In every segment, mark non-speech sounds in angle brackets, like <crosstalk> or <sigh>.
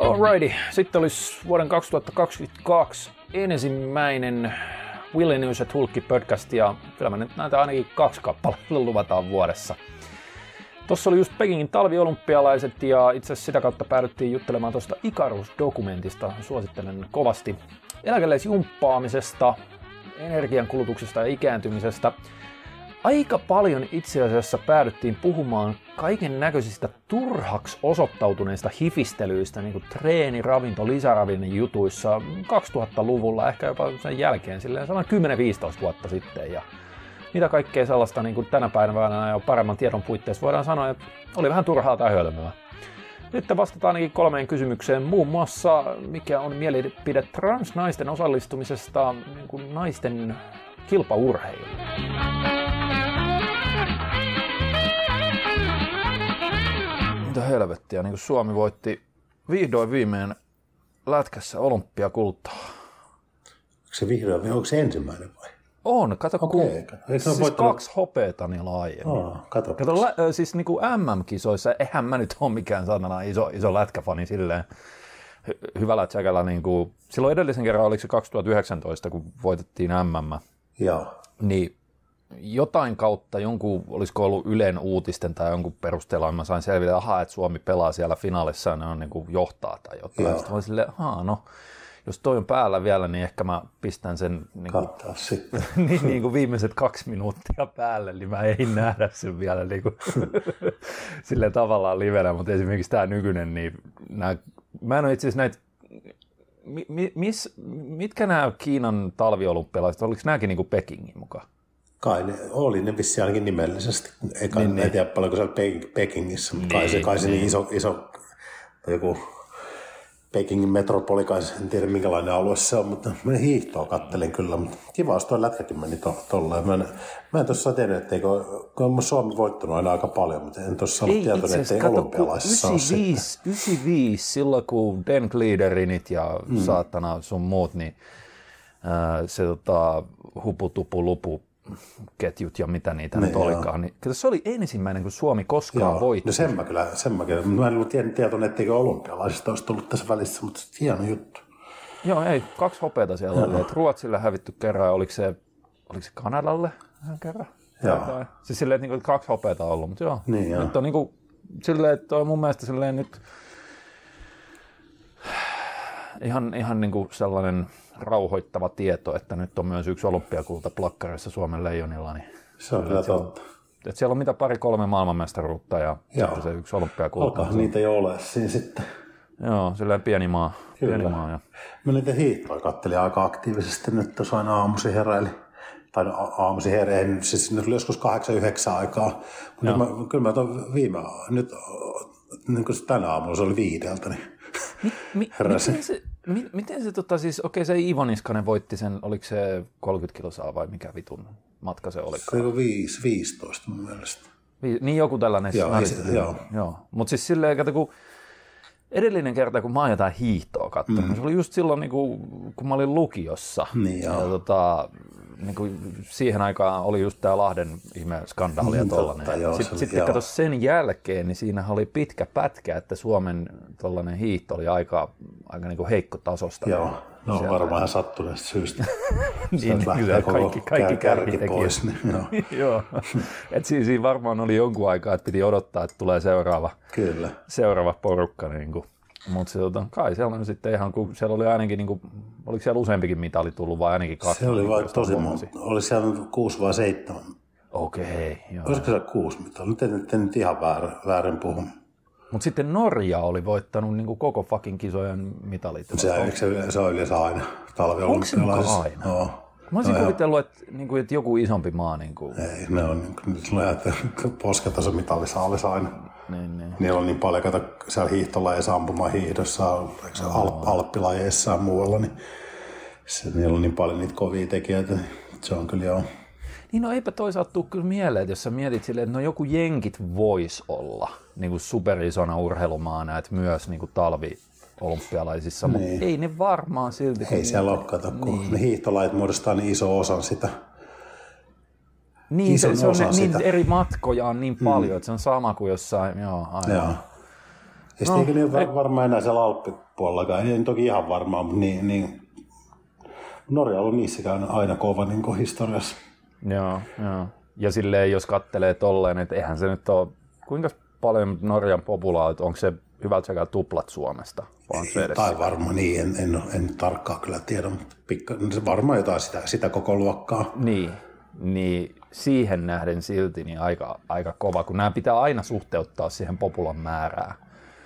Alrighty, sitten olisi vuoden 2022 ensimmäinen News ja Hulkki podcast ja kyllä mä nyt näitä ainakin kaksi kappaletta luvataan vuodessa. Tuossa oli just Pekingin talviolympialaiset ja itse asiassa sitä kautta päädyttiin juttelemaan tuosta Icarus-dokumentista. Suosittelen kovasti eläkeläisjumppaamisesta, energiankulutuksesta ja ikääntymisestä – aika paljon itse asiassa päädyttiin puhumaan kaiken näköisistä turhaksi osoittautuneista hifistelyistä, niin kuin treeni, ravinto, lisäravinne jutuissa 2000-luvulla, ehkä jopa sen jälkeen, silleen 10-15 vuotta sitten. Ja mitä kaikkea sellaista niin kuin tänä päivänä ja paremman tiedon puitteissa voidaan sanoa, että oli vähän turhaa tai hölmöä. Nyt vastataan ainakin kolmeen kysymykseen, muun muassa mikä on mielipide transnaisten osallistumisesta niin kuin naisten kilpaurheiluun. Mitä helvettiä, niin kuin Suomi voitti vihdoin viimein lätkässä olympiakultaa. Onko se vihdoin onko se ensimmäinen vai? On, kato okay. kun siis voittanut... kaksi hopeeta niillä aiemmin. Oh, kato, kato lä- siis niin kuin MM-kisoissa, eihän mä nyt ole mikään sanana iso, iso lätkäfani silleen hy- hyvällä tsäkällä. Niin kuin, silloin edellisen kerran oliko se 2019, kun voitettiin MM. Joo. Niin jotain kautta, jonkun, olisiko ollut Ylen uutisten tai jonkun perusteella, mä sain selville, että, että Suomi pelaa siellä finaalissa ja ne on niin kuin johtaa tai jotain. Joo. Sitten mä silleen, no, jos toi on päällä vielä, niin ehkä mä pistän sen niin kuin, sitten. <laughs> niin, niin kuin viimeiset kaksi minuuttia päälle, niin mä ei nähdä sen vielä <laughs> niin kuin, sille tavallaan livenä, mutta esimerkiksi tämä nykyinen, niin nämä, mä en ole itse asiassa näitä mi, mis, mitkä nämä Kiinan talviolympialaiset, oliko nämäkin niin kuin Pekingin mukaan? Kai ne, oli ne vissi ainakin nimellisesti. Eikä niin, niin. tiedä paljonko siellä Pekingissä, mutta niin, kai se, kai se niin, niin iso, iso joku Pekingin metropoli, kai en tiedä minkälainen alue se on, mutta mä hiihtoa kattelin kyllä, mutta kiva, jos tuo lätkäkin meni tolleen. Mä en, mä en tuossa tiedä, etteikö, kun Suomi voittanut aina aika paljon, mutta en tuossa ollut tietoinen, ettei olympialaisissa 95, 95, silloin kun Dan Gliederinit ja mm. saatana sun muut, niin se tota, huputupu lupu ketjut ja mitä niitä niin, nyt olikaan. Niin, kyllä se oli ensimmäinen, kun Suomi koskaan joo. voitti. No sen mä kyllä, sen mä kyllä. Mä en ollut tietoinen, etteikö olympialaisista olisi tullut tässä välissä, mutta hieno juttu. Joo, ei, kaksi hopeata siellä oli. Et Ruotsille hävitty kerran, oliko se, oliko se Kanadalle kerran? Joo. Siis silleen, että, niin kaksi hopeata on ollut, mutta joo. Niin, joo. Nyt on niin kuin, silleen, että on mun mielestä silleen nyt ihan, ihan niin kuin sellainen rauhoittava tieto, että nyt on myös yksi olympiakulta plakkarissa Suomen leijonilla. Niin se on kyllä totta. Että siellä on mitä pari-kolme maailmanmestaruutta ja Joo. sitten se yksi olympiakulta. Alkaa niitä jo ole siinä sitten. Joo, silleen pieni maa. Kyllä. Pieni maa ja... Mä niitä hiihtoja kattelin aika aktiivisesti nyt tuossa aina aamuisin heräili. Tai no, aamuisin heräili, siis nyt oli joskus 8-9 aikaa. Mutta mä, kyllä mä viime, nyt niin kuin tänä aamulla se oli viideltä, niin mi, mi, Miten se, mi, miten se tota siis, okei se Iivo Niskanen voitti sen, oliko se 30 kilosaa vai mikä vitun matka se oli? Se oli 5, 15 mun mielestä. Vi, niin joku tällainen. Joo, se, joo. joo. Mutta siis silleen, että kun edellinen kerta, kun mä oon jotain hiihtoa katsonut, mm. se oli just silloin, niin kuin, kun mä olin lukiossa. Niin, ja, tota, niin kuin siihen aikaan oli just tämä Lahden ihme skandaali ja mm, tollainen. Sitten, sitten kato sen jälkeen, niin siinä oli pitkä pätkä, että Suomen tollainen hiihto oli aika, aika niin kuin heikko tasosta. Joo, no siellä. varmaan ihan sattuneesta syystä. <laughs> niin, kyllä kaikki, kaikki kärki pois. Niin, joo. <laughs> joo. Et siis siinä varmaan oli jonkun aikaa, että piti odottaa, että tulee seuraava, kyllä. seuraava porukka. Niin kuin. Mutta se, tota, kai siellä on sitten ihan, kun siellä oli ainakin, niin kuin, oliko siellä useampikin mitali tullut vai ainakin kaksi? Se oli vain tosi monta. Oli siellä kuusi vai seitsemän. Okei, okay, joo. Olisiko se kuusi mitali? Nyt en, en nyt ihan väärän, väärän puhu. Mutta sitten Norja oli voittanut niin kuin koko fucking kisojen mitalit. Se, se, se on yleensä aina talviolympialaisissa. Onko se aina? Joo. Mä olisin no kuvitellut, että, niin kuin, että joku isompi maa... Niin kuin... Ei, ne on niin kuin, nyt lähdetään posketaso mitallisaalissa aina. Niin, niin. Niillä on niin paljon, kato siellä hiihtolajeissa, ampumahiihdossa, Alp, alppilajeissa ja muualla, niin se, niillä on niin paljon niitä kovia tekijöitä, se on kyllä joo. Niin no eipä toisaalta tule kyllä mieleen, että jos sä mietit silleen, että no joku jenkit vois olla niin kuin superisona urheilumaana, että myös niin kuin talvi olympialaisissa, niin. mutta ei ne varmaan silti. Ei siellä ole, kato, kun niin. ne hiihtolait muodostaa niin iso osan sitä niin, se, se on ne, niin eri matkoja on niin mm. paljon, mm. että se on sama kuin jossain, joo, aivan. Joo. Ja no, niin ei varmaan enää siellä Alppipuolellakaan, ei toki ihan varmaan, mutta niin, niin Norja on ollut niissäkään aina kova niin historiassa. Joo, joo. Ja silleen, jos kattelee tolleen, että eihän se nyt ole, kuinka paljon Norjan populaatio, onko se hyvältä sekä tuplat Suomesta? Vaan se edes tai varmaan niin, en, en, en tarkkaan kyllä tiedä, mutta pikka, varmaan jotain sitä, sitä koko luokkaa. Niin, niin siihen nähden silti niin aika, aika kova, kun nämä pitää aina suhteuttaa siihen populan määrään.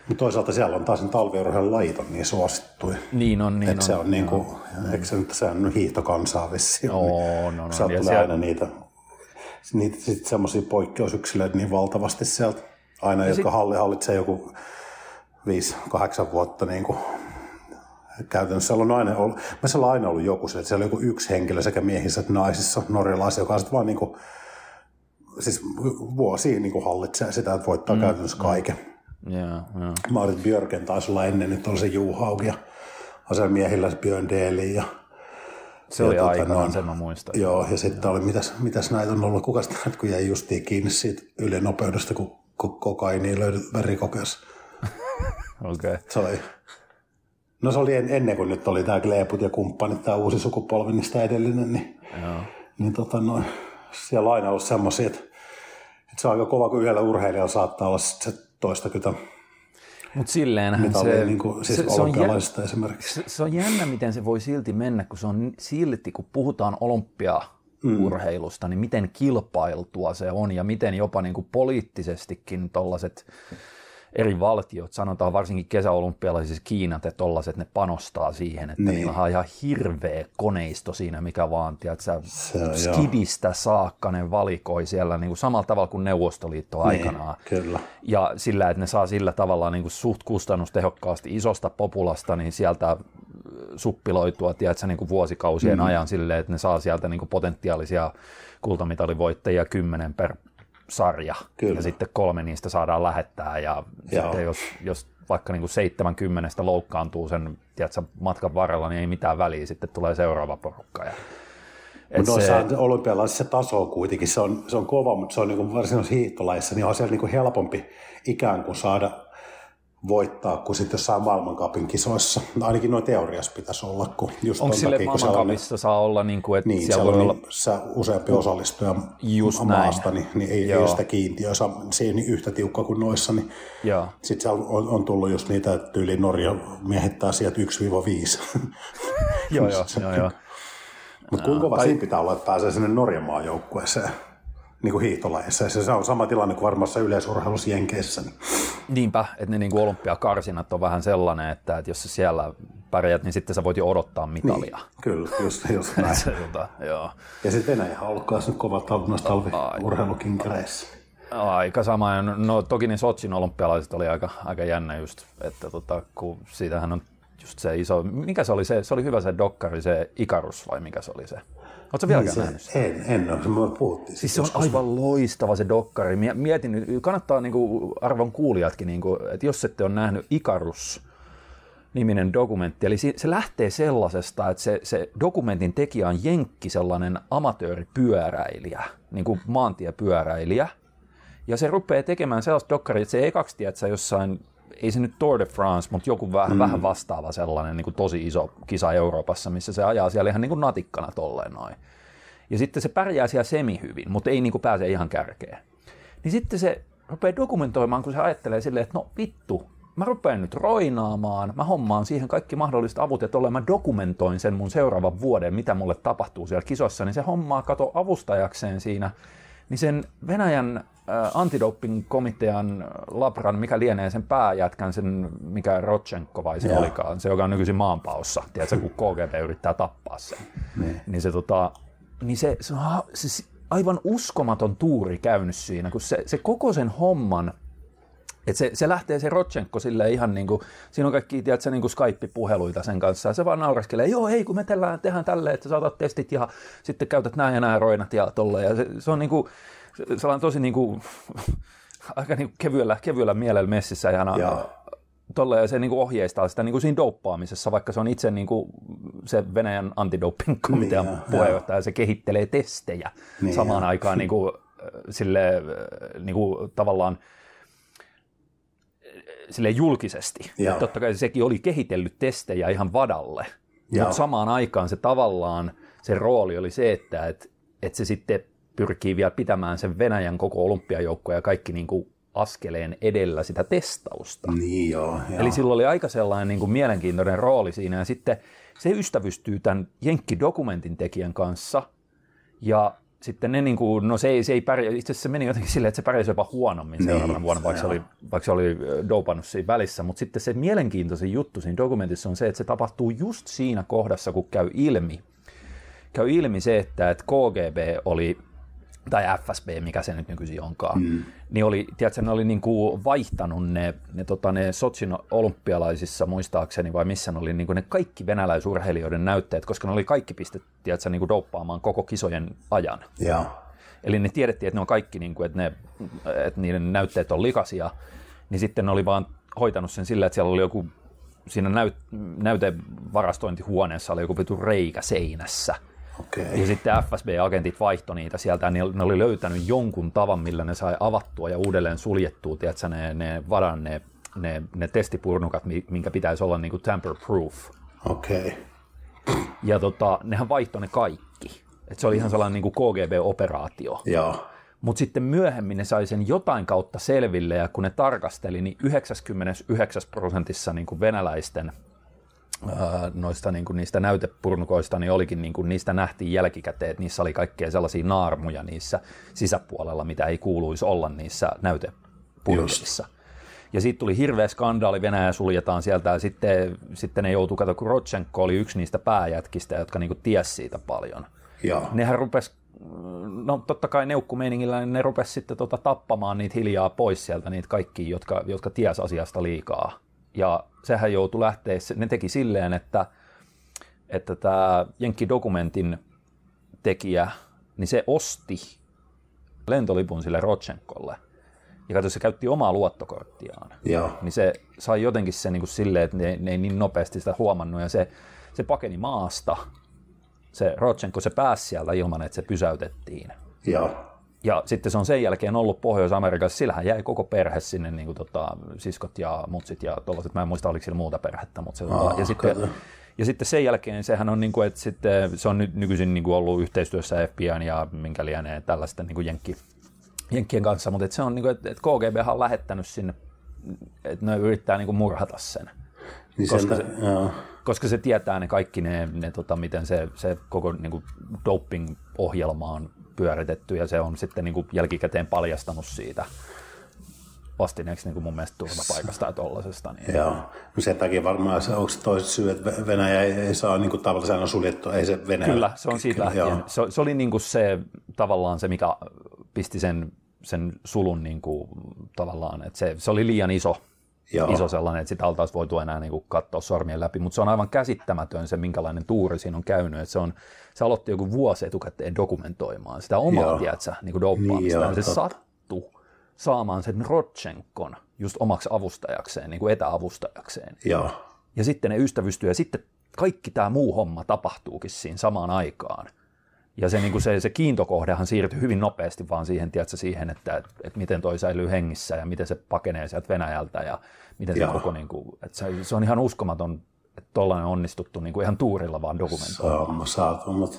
Mutta toisaalta siellä on taas talviurheilun lajit on niin suosittuja. Niin on, niin Et on. se on niin kuin, eikö se nyt, se on hiihtokansaa vissiin. No, niin, no, no. Sieltä tulee siellä... aina niitä, niitä sit semmoisia poikkeusyksilöitä niin valtavasti sieltä. Aina, ja jotka sit... hallitsee joku 5-8 vuotta niin kuin käytännössä siellä on aina ollut, mä siellä on aina ollut joku, että siellä on joku yksi henkilö sekä miehissä että naisissa, norjalaisia, joka on vaan niin kuin, siis vuosia niin kuin hallitsee sitä, että voittaa mm, käytännössä mm. kaiken. Yeah, yeah. Marit Björken taisi olla ennen, että oli se Juhaug ja siellä miehillä se Björn Deli ja se oli tuota, aikanaan, sen mä muistan. Joo, ja sitten oli, mitäs, mitäs näitä on ollut, kuka sitten, kun jäi justiin kiinni siitä ylinopeudesta, kun kokaini löydät verikokeessa. <laughs> Okei. Okay. Se oli, no se oli ennen kuin nyt oli tämä Gleeput ja kumppanit, tämä uusi sukupolvi, niin sitä edellinen, niin, Joo. niin tota, no, siellä on aina ollut semmoisia, että, että se on aika kova, kun yhdellä urheilijalla saattaa olla se toistakymmentä mutta silleenhän se, niin kuin, siis se, se, on jännä, esimerkiksi. Se, se on jännä, miten se voi silti mennä, kun se on silti, kun puhutaan olympia urheilusta, mm. niin miten kilpailtua se on ja miten jopa niin kuin poliittisestikin tuollaiset eri valtiot, sanotaan varsinkin kesäolympialaisissa Kiinat ja tollaset, ne panostaa siihen, että niin. niillä on ihan hirveä koneisto siinä, mikä vaan, tiedätkö, se, skidistä joo. saakka ne valikoi siellä niin kuin samalla tavalla kuin Neuvostoliitto niin, aikanaan. Kyllä. Ja sillä, että ne saa sillä tavalla niin kuin suht kustannustehokkaasti isosta populasta, niin sieltä suppiloitua, tiedätkö, niin kuin vuosikausien mm. ajan silleen, että ne saa sieltä niin kuin potentiaalisia kultamitalivoittajia kymmenen per sarja. Kyllä. Ja sitten kolme niistä saadaan lähettää ja Joo. sitten jos, jos vaikka niin kuin 70 loukkaantuu sen tiedätkö, matkan varrella, niin ei mitään väliä, sitten tulee seuraava porukka. Ja, mutta noissa se... olympialaisissa taso on kuitenkin, se on, se on kova, mutta se on niin varsinaisessa hiihtolaissa, niin on siellä niin kuin helpompi ikään kuin saada voittaa kuin sitten jossain maailmankapin kisoissa. <laughs> Ainakin noin teoriassa pitäisi olla. Kun just Onko sille maailmankapissa saa olla niin kuin, että niin, siellä, siellä voi olla... Niin, useampi osallistuja just maasta, niin, niin ei, ei ole sitä kiintiöä. Se ei niin yhtä tiukka kuin noissa. Niin sitten siellä on, on, tullut just niitä, että yli Norja miehittää sieltä 1-5. <laughs> joo, joo, joo, joo. <laughs> Mutta kuinka kova tai... siinä pitää olla, että pääsee sinne Norjan maajoukkueeseen? Niin kuin hiihtolajissa. Ja se on sama tilanne kuin varmassa yleisurheilussa Jenkeissä. Niin. Niinpä, että ne niin kuin olympiakarsinat on vähän sellainen, että, että jos sä siellä pärjät, niin sitten sä voit jo odottaa mitalia. Niin, kyllä, just, just <laughs> näin. se, tota, joo. Ja sitten Venäjä on ollut nyt kovat noissa talviurheilukinkereissä. Aika sama. No toki ne Sotsin olympialaiset oli aika, aika jännä just, että tota, kun siitähän on just se iso, mikä se oli se, se oli hyvä se dokkari, se Ikarus vai mikä se oli se? Oletko vieläkään niin nähnyt sitä? En, en ole, me puhuttiin. Siis se on aivan loistava se dokkari. Mietin, kannattaa niin kuin, arvon kuulijatkin, niin kuin, että jos ette ole nähnyt Ikarus, niminen dokumentti. Eli se lähtee sellaisesta, että se, se dokumentin tekijä on jenkki sellainen amatööripyöräilijä, niin kuin maantiepyöräilijä. Ja se rupeaa tekemään sellaista dokkaria, että se ei kaksi tiedä, että jossain ei se nyt Tour de France, mutta joku vähän, mm. vähän vastaava sellainen niin kuin tosi iso kisa Euroopassa, missä se ajaa siellä ihan niin kuin natikkana tolleen noin. Ja sitten se pärjää siellä semi hyvin, mutta ei niin kuin pääse ihan kärkeen. Niin sitten se rupeaa dokumentoimaan, kun se ajattelee silleen, että no vittu, mä rupean nyt roinaamaan, mä hommaan siihen kaikki mahdolliset avut, että olen mä dokumentoin sen mun seuraavan vuoden, mitä mulle tapahtuu siellä kisossa, niin se hommaa kato avustajakseen siinä, niin sen Venäjän antidoping-komitean Labran, mikä lienee sen pääjätkän, sen mikä Rotchenko vai se Joo. olikaan, se joka on nykyisin maanpaossa, tiedätkö, kun KGB yrittää tappaa sen. Niin, niin se, tota, niin se, se on se, aivan uskomaton tuuri käynyt siinä, kun se, se koko sen homman et se, se lähtee se Rotchenko sille ihan niin kuin, siinä on kaikki tiedätkö, niin kuin Skype-puheluita sen kanssa, ja se vaan nauraskelee, joo hei kun me tehdään, tehdään tälleen, että saatat testit ja sitten käytät nämä ja nämä roinat ja tolleen, ja se, se on niin kuin, sellainen tosi niin kuin, <laughs> aika niin kuin kevyellä, kevyellä mielellä messissä ja tolle, ja se niin kuin ohjeistaa sitä niin kuin siinä douppaamisessa, vaikka se on itse niin kuin se Venäjän antidoping-komitean niin, puheenjohtaja, ja se kehittelee testejä niin, samaan ja. aikaan niin kuin, sille, niin kuin, tavallaan sille julkisesti. Totta kai sekin oli kehitellyt testejä ihan vadalle, mutta samaan aikaan se tavallaan, se rooli oli se, että et, et se sitten pyrkii vielä pitämään sen Venäjän koko olympiajoukkoja ja kaikki niin kuin askeleen edellä sitä testausta. Niin joo, joo. Eli sillä oli aika sellainen niin kuin mielenkiintoinen rooli siinä. Ja sitten se ystävystyy tämän Jenkki-dokumentin tekijän kanssa. Ja sitten ne, niin kuin, no se ei, se ei pärjää, itse asiassa se meni jotenkin silleen, että se pärjäsi jopa huonommin niin, seuraavana vuonna, vaikka se, oli, vaikka se oli dopannut siinä välissä, mutta sitten se mielenkiintoisin juttu siinä dokumentissa on se, että se tapahtuu just siinä kohdassa, kun käy ilmi, käy ilmi se, että, että KGB oli tai FSB, mikä se nyt nykyisin onkaan, mm. niin oli, tiedätkö, ne oli niin kuin vaihtanut ne, ne, tota, ne Sotsin olympialaisissa muistaakseni, vai missä ne oli niin kuin ne kaikki venäläisurheilijoiden näytteet, koska ne oli kaikki pistet, tiedätkö, niin kuin douppaamaan koko kisojen ajan. Ja. Eli ne tiedettiin, että ne on kaikki, niin kuin, että, ne, että niiden näytteet on likaisia, niin sitten ne oli vaan hoitanut sen sillä, että siellä oli joku siinä näyt, näytevarastointihuoneessa oli joku vitu reikä seinässä – Okay. Ja sitten FSB-agentit vaihtoi niitä sieltä, niin ne oli löytänyt jonkun tavan, millä ne sai avattua ja uudelleen suljettua, tiedätkö, ne, ne vadan ne, ne, ne testipurnukat, minkä pitäisi olla niin kuin tamper-proof. Okei. Okay. Ja tota, nehän vaihtoi ne kaikki. Et se oli ihan sellainen niin kuin KGB-operaatio. Joo. Mutta sitten myöhemmin ne sai sen jotain kautta selville, ja kun ne tarkasteli, niin 99 prosentissa niin kuin venäläisten noista niin kuin niistä näytepurnukoista, niin olikin niin kuin, niistä nähtiin jälkikäteen, että niissä oli kaikkea sellaisia naarmuja niissä sisäpuolella, mitä ei kuuluisi olla niissä näytepurnukoissa. Ja sitten tuli hirveä skandaali, Venäjä suljetaan sieltä, ja sitten, sitten ne joutuu, kato, kun Rotchenko oli yksi niistä pääjätkistä, jotka niin kuin tiesi siitä paljon. Joo. Nehän rupes, no totta kai neukkumeiningillä, niin ne rupes sitten tota, tappamaan niitä hiljaa pois sieltä, niitä kaikki, jotka, jotka ties asiasta liikaa ja sehän joutui lähteä, ne teki silleen, että, että tämä Jenkki-dokumentin tekijä, niin se osti lentolipun sille Rotchenkolle. Ja katso, se käytti omaa luottokorttiaan. Joo. Niin se sai jotenkin se niin kuin silleen, että ne, ne ei niin nopeasti sitä huomannut. Ja se, se pakeni maasta. Se Rotchenko, se pääsi sieltä ilman, että se pysäytettiin. Joo. Ja sitten se on sen jälkeen ollut Pohjois-Amerikassa, sillähän jäi koko perhe sinne, niin kuin tota, siskot ja mutsit ja tuollaiset, mä en muista oliko sillä muuta perhettä, mutta se, tota, Aa, ja, sitten, ja sitten sen jälkeen sehän on, niin kuin, että sitten, se on nyt nykyisin niin kuin ollut yhteistyössä FBI ja minkä lienee tällaisten niin kuin jenkki, jenkkien kanssa, mutta että se on, niin kuin, että, että KGB on lähettänyt sinne, että ne yrittää niin kuin murhata sen. Niin koska, se, koska se tietää ne kaikki ne, ne tota, miten se, se koko niin kuin doping-ohjelma on pyöritetty ja se on sitten niin kuin jälkikäteen paljastanut siitä vastineeksi niin kuin mun mielestä turvapaikasta ja tollasesta. Niin... Joo, no sen takia varmaan se, onko se toiset syy, että Venäjä ei, ei saa niin kuin tavallaan suljettu, ei se Venäjä. Kyllä, se on siitä lähtien. Se, se, oli niin kuin se tavallaan se, mikä pisti sen, sen sulun niin kuin, tavallaan, että se, se oli liian iso Joo. iso sellainen, että sitä oltaisiin voitu enää niin kuin katsoa sormien läpi, mutta se on aivan käsittämätön se, minkälainen tuuri siinä on käynyt. Että se, on, se aloitti joku vuosi etukäteen dokumentoimaan sitä omaa, tiedätkö, niin kuin doppaamista. Niin, se sattui saamaan sen Rodchenkon just omaksi avustajakseen, niin kuin etäavustajakseen. Joo. Ja sitten ne ystävystyy ja sitten kaikki tämä muu homma tapahtuukin siinä samaan aikaan. Ja se, niin kuin se, se kiintokohdehan siirtyi hyvin nopeasti vaan siihen, tiedätkö, siihen että, että, että miten toi säilyy hengissä ja miten se pakenee sieltä Venäjältä ja miten se koko, niin kuin, että se, se on ihan uskomaton, että tuollainen on onnistuttu niin kuin ihan tuurilla vaan dokumentoimaan. Se on saatu, mutta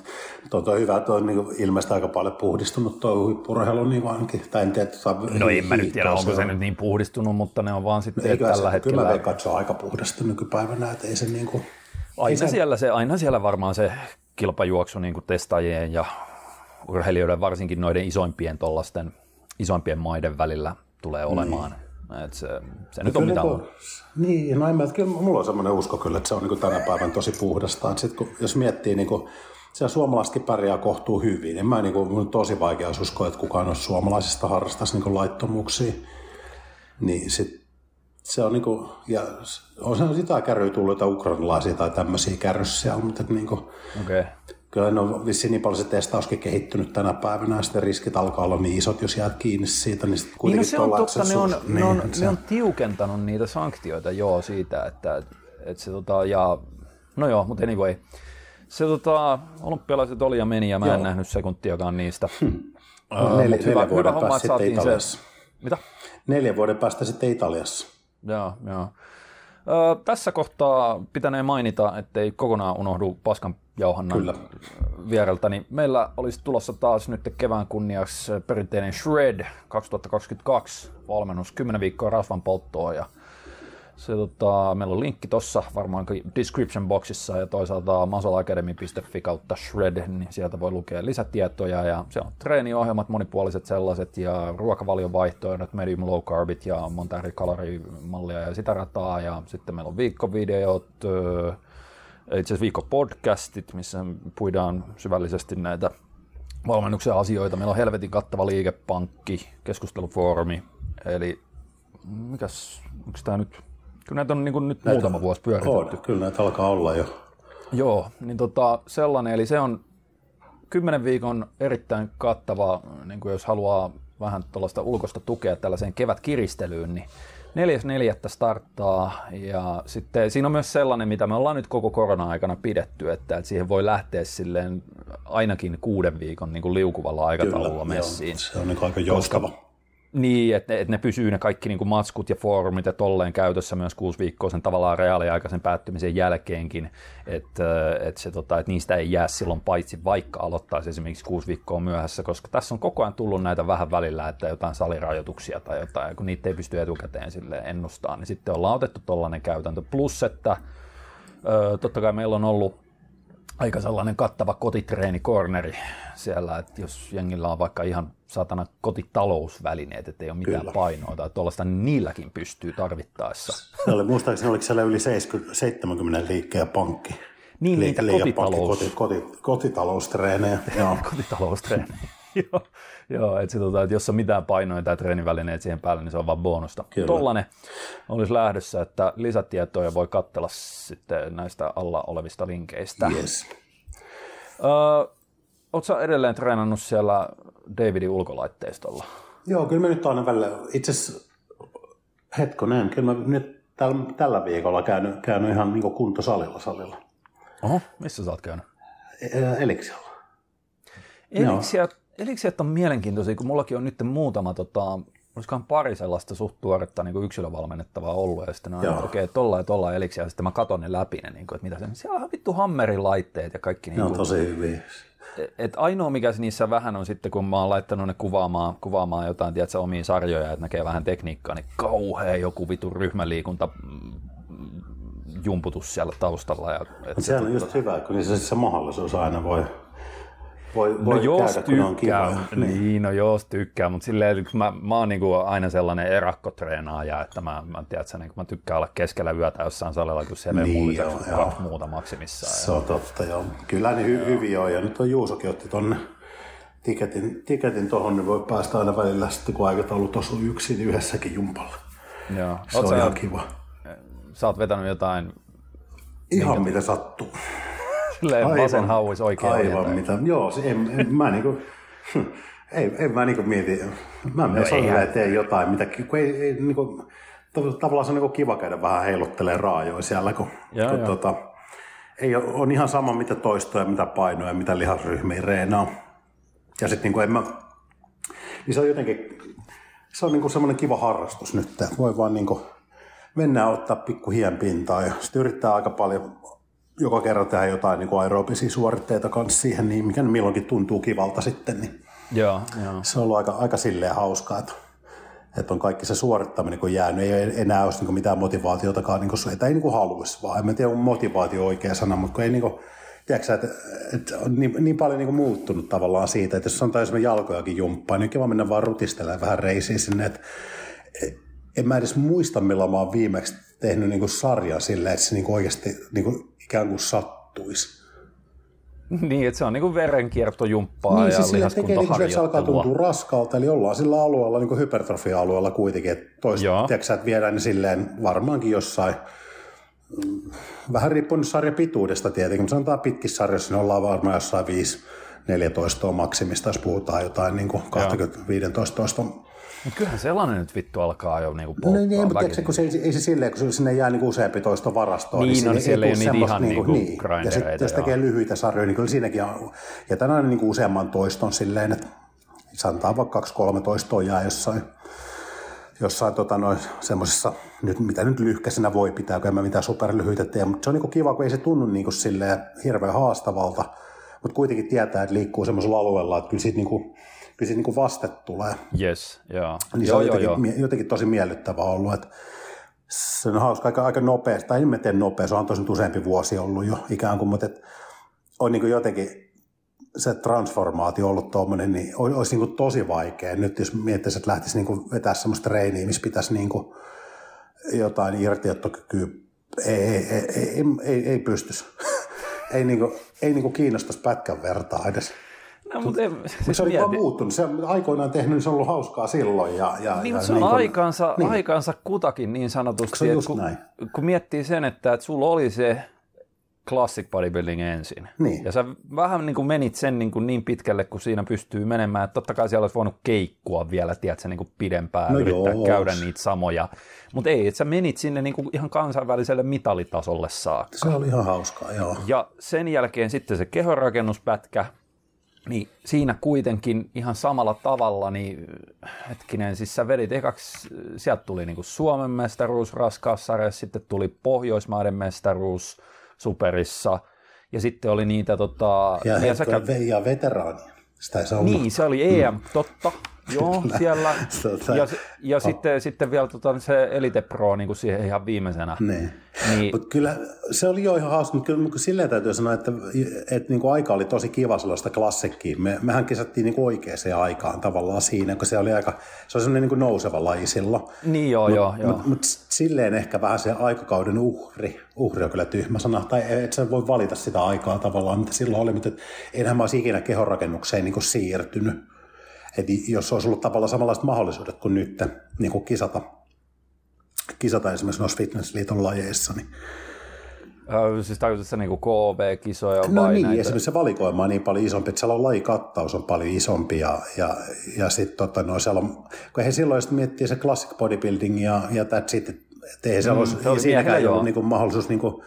tuo on hyvä, tuo on niin ilmeisesti aika paljon puhdistunut tuo huippurheilu niin ainakin. Tai en tiedä, tuota, no en mä nyt tiedä, onko se, nyt niin puhdistunut, mutta ne on vaan sitten no, tällä se, hetkellä. Kyllä mä katsoa aika puhdasta nykypäivänä, että ei se niin kuin... Aina, se... siellä se, aina siellä varmaan se kilpajuoksu niin kuin testaajien ja urheilijoiden, varsinkin noiden isoimpien tollasten, isoimpien maiden välillä tulee olemaan. Niin. Et se, se nyt on mitä on. Niin, no en mä, kyllä mulla on semmoinen usko kyllä, että se on niin tänä päivänä tosi puhdasta. sit, kun, jos miettii, niin kuin, se suomalaisetkin pärjää kohtuu hyvin. En mä niin kuin, on tosi vaikea uskoa, että kukaan olisi suomalaisista harrastaisi niin laittomuuksia. Niin sit, se on niin kuin, ja on se sitä kärryä tullut, että ukrainalaisia tai tämmöisiä kärryssä, mutta niin kuin, okay kyllä ne on vissiin niin paljon se testauskin kehittynyt tänä päivänä, ja sitten riskit alkaa olla niin isot, jos jäät kiinni siitä, niin sitten kuitenkin niin no se on totta, ne on, niin, ne, on, se... ne on tiukentanut niitä sanktioita joo siitä, että, että se tota, ja no joo, mutta anyway, se tota, olympialaiset oli ja meni, ja mä joo. en nähnyt sekuntiakaan niistä. Hmm. Uh, neljä, hyvä, hyvä homma, että saatiin se. Mitä? Neljän vuoden päästä sitten Italiassa. Joo, joo. Ö, tässä kohtaa pitänee mainita, ettei kokonaan unohdu paskan jauhannan Kyllä. viereltä, niin meillä olisi tulossa taas nyt kevään kunniaksi perinteinen Shred 2022 valmennus, 10 viikkoa rasvan polttoa ja se, tota, meillä on linkki tuossa varmaan description boxissa ja toisaalta muscleacademy.fi kautta shred, niin sieltä voi lukea lisätietoja ja siellä on treeniohjelmat, monipuoliset sellaiset ja ruokavalion medium low carbit ja monta eri kalorimallia ja sitä rataa ja sitten meillä on viikkovideot, itse asiassa viikkopodcastit, missä puidaan syvällisesti näitä valmennuksen asioita. Meillä on helvetin kattava liikepankki, keskustelufoorumi, eli mikäs, onko tämä nyt Kyllä näitä on niin kuin nyt näitä muutama vuosi pyöritetty. On, kyllä näitä alkaa olla jo. Joo, niin tota, sellainen, eli se on kymmenen viikon erittäin kattava, niin kuin jos haluaa vähän tuollaista ulkoista tukea tällaiseen kevätkiristelyyn, niin neljäs neljättä starttaa ja sitten siinä on myös sellainen, mitä me ollaan nyt koko korona-aikana pidetty, että, että siihen voi lähteä silleen ainakin kuuden viikon niin kuin liukuvalla aikataululla Kyllä, messiin. Joo, se on niin aika joustava. Koska niin, että, että ne pysyy ne kaikki niin kuin matskut ja foorumit ja tolleen käytössä myös kuusi viikkoa sen tavallaan reaaliaikaisen päättymisen jälkeenkin, että, että, se, tota, että niistä ei jää silloin paitsi vaikka aloittaisi esimerkiksi kuusi viikkoa myöhässä, koska tässä on koko ajan tullut näitä vähän välillä, että jotain salirajoituksia tai jotain, kun niitä ei pysty etukäteen sille ennustamaan, niin sitten ollaan otettu tollainen käytäntö. Plus, että totta kai meillä on ollut aika sellainen kattava kotitreenikorneri siellä, että jos jengillä on vaikka ihan satana kotitalousvälineet, että ei ole mitään Kyllä. painoa tai tuollaista, niin niilläkin pystyy tarvittaessa. Se oli, muistaakseni oliko siellä yli 70, 70 liikkeen pankki. Niin, niitä kotitalous... koti, koti, kotitaloustreenejä. kotitaloustreenejä. joo, <laughs> <laughs> joo että, tota, että jos on mitään painoja tai treenivälineet siihen päälle, niin se on vaan bonusta. Tollainen olisi lähdössä, että lisätietoja voi katsella sitten näistä alla olevista linkeistä. Yes. Uh, Oletko edelleen treenannut siellä Davidin ulkolaitteistolla? Joo, kyllä mä nyt aina välillä, itse asiassa hetkonen, kyllä mä nyt tällä, tällä viikolla käynyt, käynyt ihan niin kuntosalilla salilla. Oho, missä sä oot käynyt? Eliksialla. Eliksiat on mielenkiintoisia, kun mullakin on nyt muutama, tota, olisikohan pari sellaista suht tuoretta niin yksilövalmennettavaa ollut, ja sitten on, että okei, okay, tolla ja tolla eliksiä, ja sitten mä katon ne läpi, ne, niin kuin, että mitä se, siellä on vittu hammerin laitteet ja kaikki. Niin ne on tosi hyviä et ainoa mikä niissä vähän on sitten, kun mä oon laittanut ne kuvaamaan, kuvaamaan jotain, tiedätkö, omiin sarjoja, että näkee vähän tekniikkaa, niin kauhea joku vitu ryhmäliikunta jumputus siellä taustalla. Ja, et sehän on just hyvä, kun se, se mahdollisuus aina voi voi, no voi no jos käydä, tykkää, niin. <laughs> niin, no jos tykkää, mutta silleen, kun mä, mä oon niinku aina sellainen erakkotreenaaja, että mä, mä, tiedätkö, niin mä tykkään olla keskellä yötä jossain salilla, kun siellä niin, ei joo, joo. kaksi muuta maksimissaan. Se on totta, joo. Kyllä ne hy- hyviä on, ja nyt on Juusokin otti tonne tiketin, tiketin tuohon, niin voi päästä aina välillä sitten, kun aikataulut osuu yksin yhdessäkin jumpalla. Joo. Se Oot on ihan kiva. Sä oot vetänyt jotain... Ihan minkä... mitä sattuu. Silleen aivan, vasen hauis oikein Aivan mitä, joo, se, en, en, mä niinku, <laughs> ei, en mä niinku mieti, mä no, salille ja teen jotain, mitä, kun ei, ei niinku, tavallaan se on niinku kiva käydä vähän heiluttelee raajoja siellä, kun, ja, kun ja. Tota, ei ole, on ihan sama mitä toistoja, mitä painoja, mitä lihasryhmiä reenaa. Ja sitten niinku en mä, niin se on jotenkin, se on niinku semmoinen kiva harrastus nyt, voi vaan niinku mennä ottaa pikku hien pintaa ja sitten yrittää aika paljon joka kerran tehdä jotain niin kuin aerobisia suoritteita kanssa siihen, niin mikä milloinkin tuntuu kivalta sitten. Niin joo, joo. Se on ollut aika, aika silleen hauskaa, että, että on kaikki se suorittaminen kun jäänyt. Ei enää olisi niin mitään motivaatiotakaan, niin kuin, että ei niin kuin haluaisi vaan. En tiedä, onko motivaatio oikea sana, mutta kun ei niin kuin, tiedätkö, että, että on niin, niin paljon niin kuin muuttunut tavallaan siitä, että jos sanotaan esimerkiksi jalkojakin jumppaa, niin kiva mennä vaan rutistelemaan vähän reisiin sinne, että en mä edes muista, milloin mä oon viimeksi tehnyt niin kuin sarjan silleen, että se niin kuin oikeasti niin kuin ikään kuin sattuisi. <laughs> Niin, että se on niin kuin verenkiertojumppaa niin, ja siis tekee niin se alkaa tuntua raskalta, eli ollaan sillä alueella, niin kuin hypertrofia-alueella kuitenkin, että toista, tiedätkö, että viedään ne silleen varmaankin jossain, mm, vähän riippuen sarjan pituudesta tietenkin, mutta sanotaan pitkissä sarjoissa, niin ollaan varmaan jossain 5 14 maksimista, jos puhutaan jotain niin kuin 20-15 mutta kyllähän sellainen nyt vittu alkaa jo niinku polttaa. No, niin, mutta tiedätkö, kun se, ei se silleen, kun sinne jää niinku useampi toista varastoa. Niin, niin, no, niin siellä ei ole niitä ihan niinku, niinku niin. Ja sitten jos tekee lyhyitä sarjoja, niin kyllä siinäkin on. Ja tänään niinku useamman toiston silleen, että sanotaan vaikka kaksi kolme toistoa jää jossain, jossain tota, semmoisessa nyt, mitä nyt lyhkäisenä voi pitää, kun en mä mitään superlyhyitä tee, mutta se on niin kiva, kun ei se tunnu niin kuin silleen hirveän haastavalta, mutta kuitenkin tietää, että liikkuu semmoisella alueella, että kyllä siitä, niin siitä niin kuin vaste tulee. Yes, joo. Niin se joo, on joo, jotenkin, joo. jotenkin tosi miellyttävä ollut, että se on hauska aika, aika nopeasti, tai en mä tiedä nopea, se on tosi useampi vuosi ollut jo ikään kuin, mutta et, on niin kuin jotenkin se transformaatio ollut tuommoinen, niin olisi niin kuin tosi vaikea. Nyt jos miettisi, että lähtisi niin kuin vetää semmoista treeniä, missä pitäisi niin kuin jotain irtiottokykyä, ei, ei, ei, ei, ei, ei pystyisi. ei, niin kuin, <laughs> ei niin kuin kiinnostaisi pätkän vertaa edes. No, mutta en, Siis se on vaan muuttunut. Se on aikoinaan tehnyt, niin se on ollut hauskaa silloin. Ja, ja, Niin, ja mutta se on kuin- aikaansa, niin. aikaansa kutakin niin Se sanotusti, on että just kun, näin. kun miettii sen, että, että sulla oli se classic bodybuilding ensin. Niin. Ja sä vähän niin kuin menit sen niin, kuin niin pitkälle, kun siinä pystyy menemään. Että totta kai siellä olisi voinut keikkua vielä, tiedätkö, niin kuin pidempään, No yrittää joo, käydä niitä samoja. Mutta ei, että sä menit sinne niin kuin ihan kansainväliselle mitalitasolle saakka. Se oli ihan hauskaa, joo. Ja sen jälkeen sitten se kehonrakennuspätkä, niin siinä kuitenkin ihan samalla tavalla, niin hetkinen, siis sä vedit ekaksi, sieltä tuli niin Suomen mestaruus raskaussarjassa, sitten tuli Pohjoismaiden mestaruus superissa, ja sitten oli niitä tota... Ja, ja käv- ja veteraani. Sitä ei saa niin, se oli EM, totta. Joo, siellä. Tota- Ja, ja sitten, sitten vielä tota, se Elite Pro niin kuin siihen ihan viimeisenä. Niin. Niin, Mutta kyllä se oli jo ihan hauska, mutta kyllä silleen täytyy sanoa, että, että niin kuin aika oli tosi kiva sellaista klassikkiä. Me, mehän kisattiin niin oikeaan aikaan tavallaan siinä, kun se oli aika, se oli semmoinen niin kuin nouseva laji silloin. niin joo, joo, joo. Mutta mut silleen ehkä vähän se aikakauden uhri, uhri on kyllä tyhmä sana, tai et sä voi valita sitä aikaa tavallaan, mitä silloin oli, mutta et enhän mä olisi ikinä kehonrakennukseen niin kuin siirtynyt. Et jos olisi ollut tavallaan samanlaiset mahdollisuudet kuin nyt niin kuin kisata, kisata esimerkiksi noissa fitnessliiton lajeissa, niin Ö, Siis tarkoitatko sä niinku KV-kisoja No vai niin, näitä? esimerkiksi se valikoima on niin paljon isompi, että siellä on lajikattaus on paljon isompi ja, ja, ja sitten tota, no, siellä on, kun he silloin sitten miettii se classic bodybuilding ja, ja that's it, että eihän siellä Mm, olisi, se oli ei ollut niinku mahdollisuus, niinku,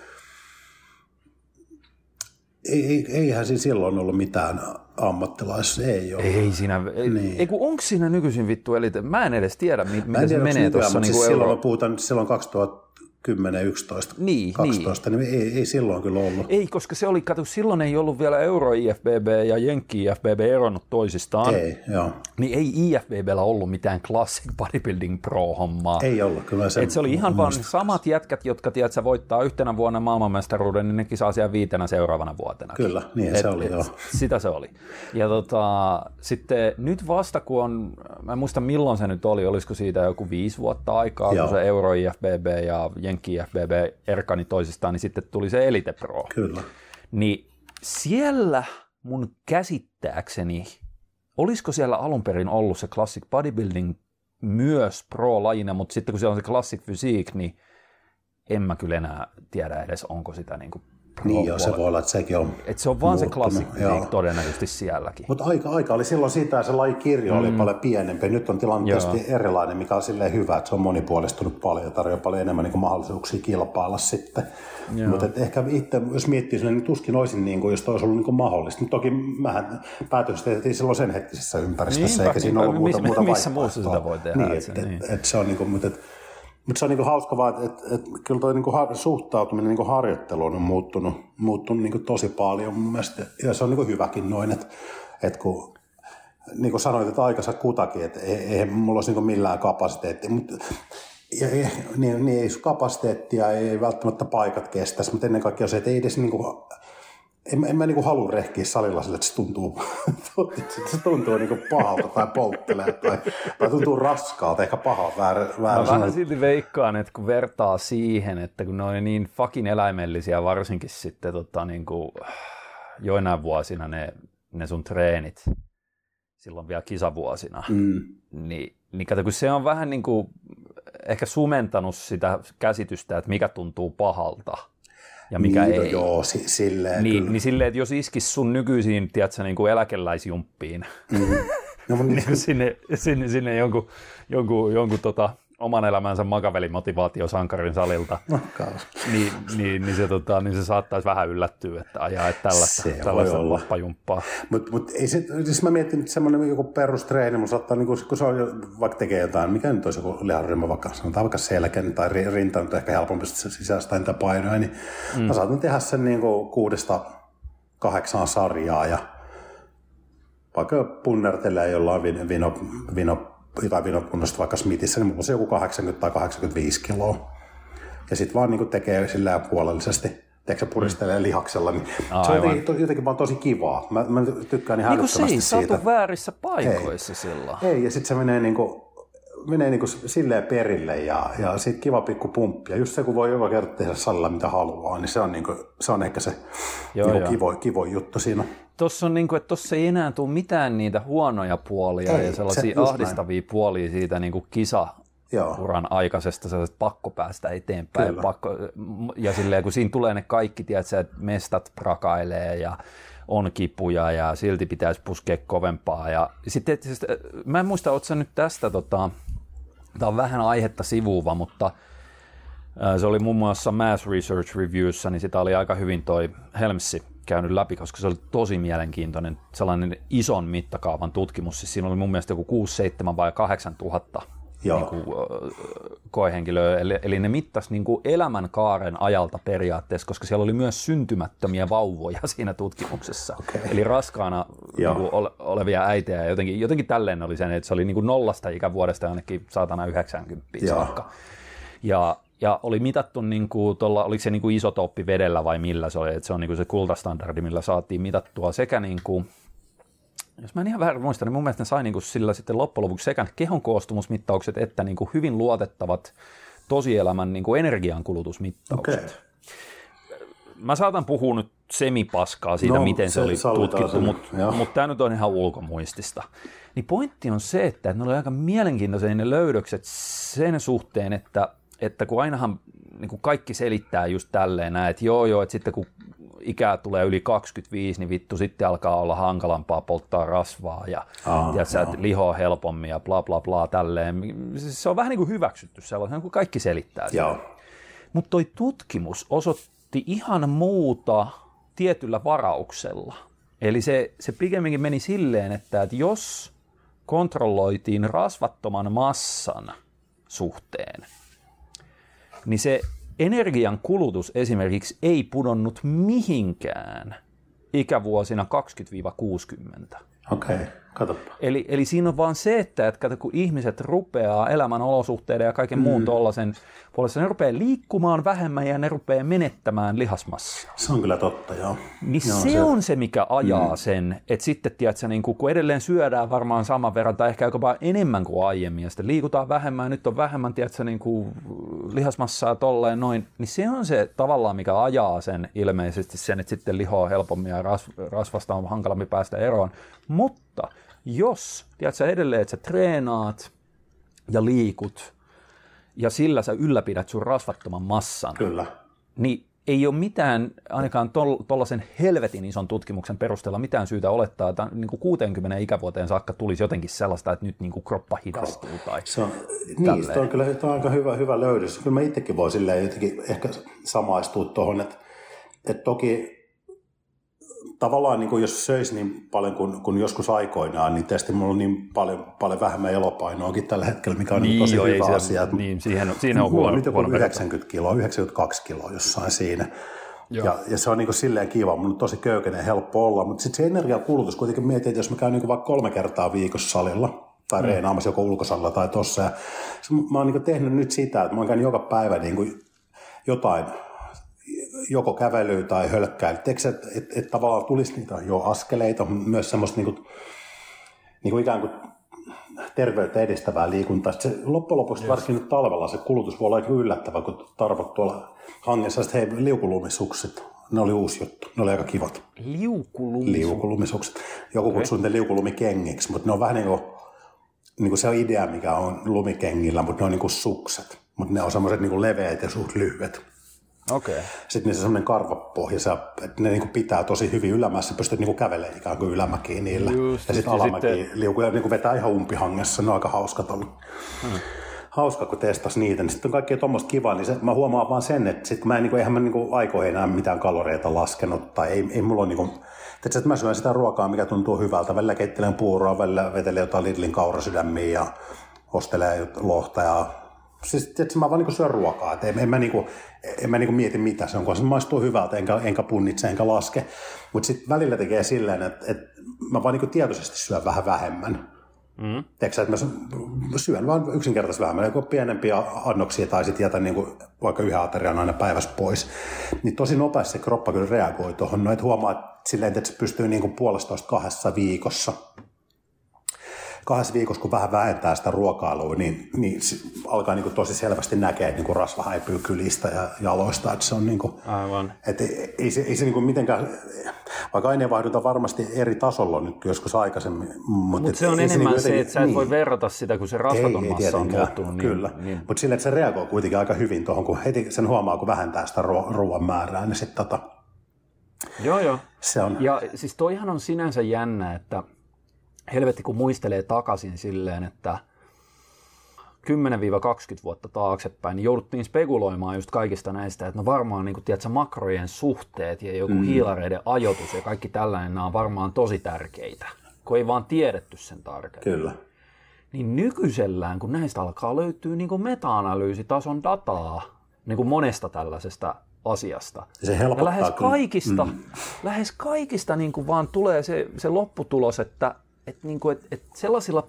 ei, eihän siinä silloin ollut mitään ammattilaisia, ei ole. Ei siinä, niin. ei kun onko siinä nykyisin vittu, eli mä en edes tiedä, mitä se menee tuossa. Niin siis niinku silloin euro... puhutaan, silloin 2000, 10, 11, niin, 12, niin, niin ei, ei silloin kyllä ollut. Ei, koska se oli, katso, silloin ei ollut vielä Euro IFBB ja Jenkki IFBB eronnut toisistaan. Ei, joo. Niin ei IFBBllä ollut mitään Classic Bodybuilding Pro-hommaa. Ei ollut, kyllä se. Et se oli ihan vaan samat jätkät, jotka tiedätkö, voittaa yhtenä vuonna maailmanmestaruuden, niin nekin saa siellä viitenä seuraavana vuotena. Kyllä, niin et, se oli, et, joo. Sitä se oli. Ja tota, sitten nyt vasta kun on, mä en muista milloin se nyt oli, olisiko siitä joku viisi vuotta aikaa, joo. kun se Euro IFBB ja Jenkki IFBB erkani toisistaan, niin sitten tuli se Elite Pro. Kyllä. Niin siellä mun käsittääkseni, olisiko siellä alun perin ollut se Classic Bodybuilding myös pro-lajina, mutta sitten kun siellä on se Classic Physique, niin en mä kyllä enää tiedä edes, onko sitä niin kuin Niin joo, se voi olla, että sekin on Et se on vaan se joo. Physique todennäköisesti sielläkin. Mutta aika, aika oli silloin sitä, se lajikirjo mm. oli paljon pienempi. Nyt on tilanne Joo. tietysti erilainen, mikä on silleen hyvä, että se on monipuolistunut paljon ja tarjoaa paljon enemmän niin mahdollisuuksia kilpailla sitten. Mutta ehkä itse, jos miettii sinne, niin tuskin olisin, niin kuin, jos olisi ollut niin kuin mahdollista. Mutta toki mähän päätökset tehtiin silloin sen hetkisessä ympäristössä, Niinpä, eikä siinä ollut muuta, Missä- muuta missä muussa sitä voi tehdä, Niin, et se- et, niin. et, et se on niin kuin, mutta et, mutta se on niin hauska vaan, että et, et, kyllä tuo niin har, suhtautuminen niin harjoitteluun on muuttunut, muuttunut niin tosi paljon mun mielestä. Ja se on niin hyväkin noin, että et kun niin sanoit, että aikansa kutakin, että ei, eihän mulla olisi niin millään kapasiteettia, mutta ja, ja, niin, niin ei kapasiteettia, ei välttämättä paikat kestäisi, mutta ennen kaikkea se, että ei edes niin kuin, en, en mä niin kuin halua rehkiä salilla sille, että se tuntuu, <laughs> se tuntuu niin kuin pahalta tai polttelee tai, tai tuntuu raskaalta, ehkä pahalta, väärä, väärä Mä vähän silti veikkaan, että kun vertaa siihen, että kun ne on niin fucking eläimellisiä, varsinkin sitten tota, niin kuin, joinain vuosina ne, ne sun treenit, silloin vielä kisavuosina, Mm. niin, niin kato, kun se on vähän niin kuin ehkä sumentanut sitä käsitystä, että mikä tuntuu pahalta ja mikä niin, no ei. Joo, si, silleen Niin, kyllä. niin silleen, että jos iskis sun nykyisiin, tiedätkö, niin kuin eläkeläisjumppiin, No, mutta <laughs> niin sinne, sinne, sinne jonkun, jonkun, jonkun tota oman elämänsä makaveli-motivaatiosankarin salilta, niin, niin, niin, se, tota, niin se saattaisi vähän yllättyä, että ajaa että tällaista, se tällaista lappajumppaa. Mutta mut ei se, siis mä mietin että semmoinen joku perustreeni, mun saattaa, niin kun, kun se on, vaikka tekee jotain, mikä nyt olisi joku liharyhmä, vaikka sanotaan vaikka selkän tai rinta, on ehkä helpompi sisäistä niitä painoja, niin mm. mä saatan tehdä sen niin kuin kuudesta kahdeksaan sarjaa ja vaikka punnertelee jollain vino, vino, jotain vinokunnosta vaikka Smithissä, niin mulla on joku 80 tai 85 kiloa. Ja sitten vaan niin tekee sillä puolellisesti teekö puristelee lihaksella, niin Aivan. se on jotenkin, jotenkin vaan tosi kivaa. Mä, mä tykkään niin niin se ei siitä. Satu väärissä paikoissa ei. silloin. Ei, ja sitten se menee niin kuin, menee niin kuin silleen perille ja, ja sitten kiva pikku pumppi. Ja just se, kun voi joka kerta tehdä salilla mitä haluaa, niin se on, niin kuin, se on ehkä se joo, niin kivo, kivo juttu siinä. Tuossa on niin kuin, että tossa ei enää tule mitään niitä huonoja puolia ei, ja sellaisia se, ahdistavia näin. puolia siitä niin kuin kisa Joo. uran aikaisesta sellaisesta pakko päästä eteenpäin. Pakko, ja silleen, kun siinä tulee ne kaikki, tiedätkö, että mestat prakailee ja on kipuja ja silti pitäisi puskea kovempaa. Ja sitten, siis, mä en muista, ootko nyt tästä, tota, tämä on vähän aihetta sivuva, mutta se oli muun muassa Mass Research Reviewssä, niin sitä oli aika hyvin toi Helmsi käynyt läpi, koska se oli tosi mielenkiintoinen sellainen ison mittakaavan tutkimus. Siis siinä oli mun mielestä joku 6, 7 vai 8 tuhatta niin kuin, koehenkilöä, eli, eli ne mittasi niin kuin elämänkaaren ajalta periaatteessa, koska siellä oli myös syntymättömiä vauvoja <laughs> siinä tutkimuksessa. Okay. Eli raskaana niin kuin, olevia äitejä. Jotenkin, jotenkin tälleen oli sen, että se oli niin kuin nollasta ikävuodesta ainakin saatana 90 saakka. Ja, ja oli mitattu, niin kuin, tuolla, oliko se niin kuin isotooppi vedellä vai millä se oli, että se on niin kuin se kultastandardi, millä saatiin mitattua sekä niin kuin, jos mä en ihan vähän muista, niin mun mielestä ne sai niin kuin sillä sitten loppujen lopuksi sekä kehon koostumusmittaukset että niin kuin hyvin luotettavat tosielämän niin kuin energiankulutusmittaukset. Okay. Mä saatan puhua nyt semipaskaa siitä, no, miten se, se oli tutkittu, mutta mut tämä nyt on ihan ulkomuistista. Niin pointti on se, että ne oli aika mielenkiintoisia ne löydökset sen suhteen, että, että kun ainahan niin kuin kaikki selittää just tälleen, että joo joo, että sitten kun ikää tulee yli 25, niin vittu sitten alkaa olla hankalampaa polttaa rasvaa ja Aa, tiedätkö, että lihoa helpommin ja bla bla bla tälleen. Se on vähän niin kuin hyväksytty sellaisen, kun kaikki selittää sitä. Mutta toi tutkimus osoitti ihan muuta tietyllä varauksella. Eli se, se pikemminkin meni silleen, että, että jos kontrolloitiin rasvattoman massan suhteen, niin se energian kulutus esimerkiksi ei pudonnut mihinkään ikävuosina 20-60. Okei, okay, katsoppa. Eli, eli siinä on vaan se, että, että kun ihmiset rupeaa elämän olosuhteiden ja kaiken mm. muun tuollaisen puolesta, ne rupeaa liikkumaan vähemmän ja ne rupeaa menettämään lihasmassaa. Se on kyllä totta, joo. Niin joo, se, se on se, mikä ajaa mm. sen, että sitten, tiedätkö, niin kun edelleen syödään varmaan saman verran tai ehkä jopa enemmän kuin aiemmin ja sitten liikutaan vähemmän, nyt on vähemmän, tiedätkö, niin kuin lihasmassaa tolleen noin, niin se on se tavallaan, mikä ajaa sen ilmeisesti sen, että sitten lihoa helpommin ja rasvasta on hankalampi päästä eroon. Mutta jos, tiedätkö, edelleen, että sä treenaat ja liikut, ja sillä sä ylläpidät sun rasvattoman massan, Kyllä. niin ei ole mitään, ainakaan tuollaisen helvetin ison tutkimuksen perusteella mitään syytä olettaa, että niin kuin 60 ikävuoteen saakka tulisi jotenkin sellaista, että nyt niin kuin kroppa hidastuu. Tai se on, niin, se on kyllä se on aika hyvä, hyvä löydös. Kyllä mä itsekin voin jotenkin ehkä samaistua tuohon, että, että toki tavallaan niin kuin jos söisi niin paljon kuin, kuin joskus aikoinaan, niin tietysti mulla on niin paljon, paljon vähemmän elopainoakin tällä hetkellä, mikä on niin, tosi joo, hyvä asia. Että niin, siihen, siinä on huono, on nyt joku 90 kiloa, 92 kiloa jossain siinä. Ja, ja, se on niin kuin silleen kiva, mun on tosi köykäinen helppo olla, mutta sitten se energiakulutus kuitenkin mietin, että jos mä käyn niin kuin vaikka kolme kertaa viikossa salilla, tai mm. reenaamassa joko ulkosalilla tai tossa. Ja mä oon niin tehnyt nyt sitä, että mä oon käynyt joka päivä niin kuin jotain joko kävelyä tai hölkkäilyä. Että et, et, et tavallaan tulisi niitä jo askeleita, myös semmoista niin kuin, niin kuin ikään kuin terveyttä edistävää liikuntaa. Se, loppujen lopuksi yes. varsinkin nyt talvella se kulutus voi olla aika yllättävä, kun tarvot tuolla hangessa, että hei, liukulumisukset, ne oli uusi juttu, ne oli aika kivat. Liukulumisukset? Liukulumisukset. Joku okay. kutsuu niitä liukulumikengiksi, mutta ne on vähän niin kuin, niin kuin se idea, mikä on lumikengillä, mutta ne on niin kuin sukset. Mutta ne on semmoiset niin leveät ja suht lyhyet. Okay. Sitten niissä on semmoinen karvapohja, että ne niinku pitää tosi hyvin ylämässä, pystyt niinku kävelemään ikään kuin ylämäkiin niillä. Just, ja sitten alamäki sitten... liukuja niinku vetää ihan umpihangessa, ne on aika hauskat ollut. Hmm. hauska, kun testas niitä, niin sitten on kaikkea tuommoista kivaa, niin se, mä huomaan vaan sen, että sit kun mä en, niin kuin, eihän mä niin aikoihin enää mitään kaloreita laskenut, tai ei, ei mulla ole niin kuin, että mä syön sitä ruokaa, mikä tuntuu hyvältä. Välillä keittelen puuroa, välillä vetelen jotain Lidlin kaurasydämiä ja ostelee lohta ja siis tietysti mä vaan niin syön ruokaa, että en, en mä, niin kuin, en mä niin kuin mieti mitä se on, kun se maistuu hyvältä, enkä, enkä punnitse, enkä laske. Mutta sitten välillä tekee silleen, että, että mä vaan niin tietoisesti syön vähän vähemmän. Mm. Teekö, että mä syön vaan yksinkertaisesti vähemmän, joko pienempiä annoksia tai sitten jätän niin kuin vaikka yhden aterian aina päivässä pois. Niin tosi nopeasti se kroppa kyllä reagoi tuohon. No, että huomaa, että silleen, että se pystyy niin kuin puolestoista kahdessa viikossa kahdessa viikossa, kun vähän vähentää sitä ruokailua, niin, niin alkaa niin kuin tosi selvästi näkeä, että niin kuin rasva häipyy kylistä ja jaloista. Että se on niin kuin, Aivan. Että ei, se, ei se niin kuin mitenkään, vaikka aineenvaihdunta varmasti eri tasolla nyt joskus aikaisemmin. Mutta Mut se on enemmän se, niin se, että sä et niin. voi verrata sitä, kun se rasvaton ei, massa on muuttunut. Niin, kyllä, niin. mutta sille, että se reagoi kuitenkin aika hyvin tuohon, kun heti sen huomaa, kun vähentää sitä ruoan määrää, niin sitten tota, Joo, joo. Se on. Ja siis toihan on sinänsä jännä, että helvetti kun muistelee takaisin silleen, että 10-20 vuotta taaksepäin, niin jouduttiin spekuloimaan just kaikista näistä, että no varmaan niin kuin, tiedätkö, makrojen suhteet ja joku mm. hiilareiden ajoitus ja kaikki tällainen, nämä on varmaan tosi tärkeitä, kun ei vaan tiedetty sen tarkemmin. Kyllä. Niin nykyisellään, kun näistä alkaa löytyä niin meta-analyysitason dataa niin kuin monesta tällaisesta asiasta. Se ja lähes kaikista, mm. lähes kaikista niin kuin vaan tulee se, se lopputulos, että et niin kuin, et, et sellaisilla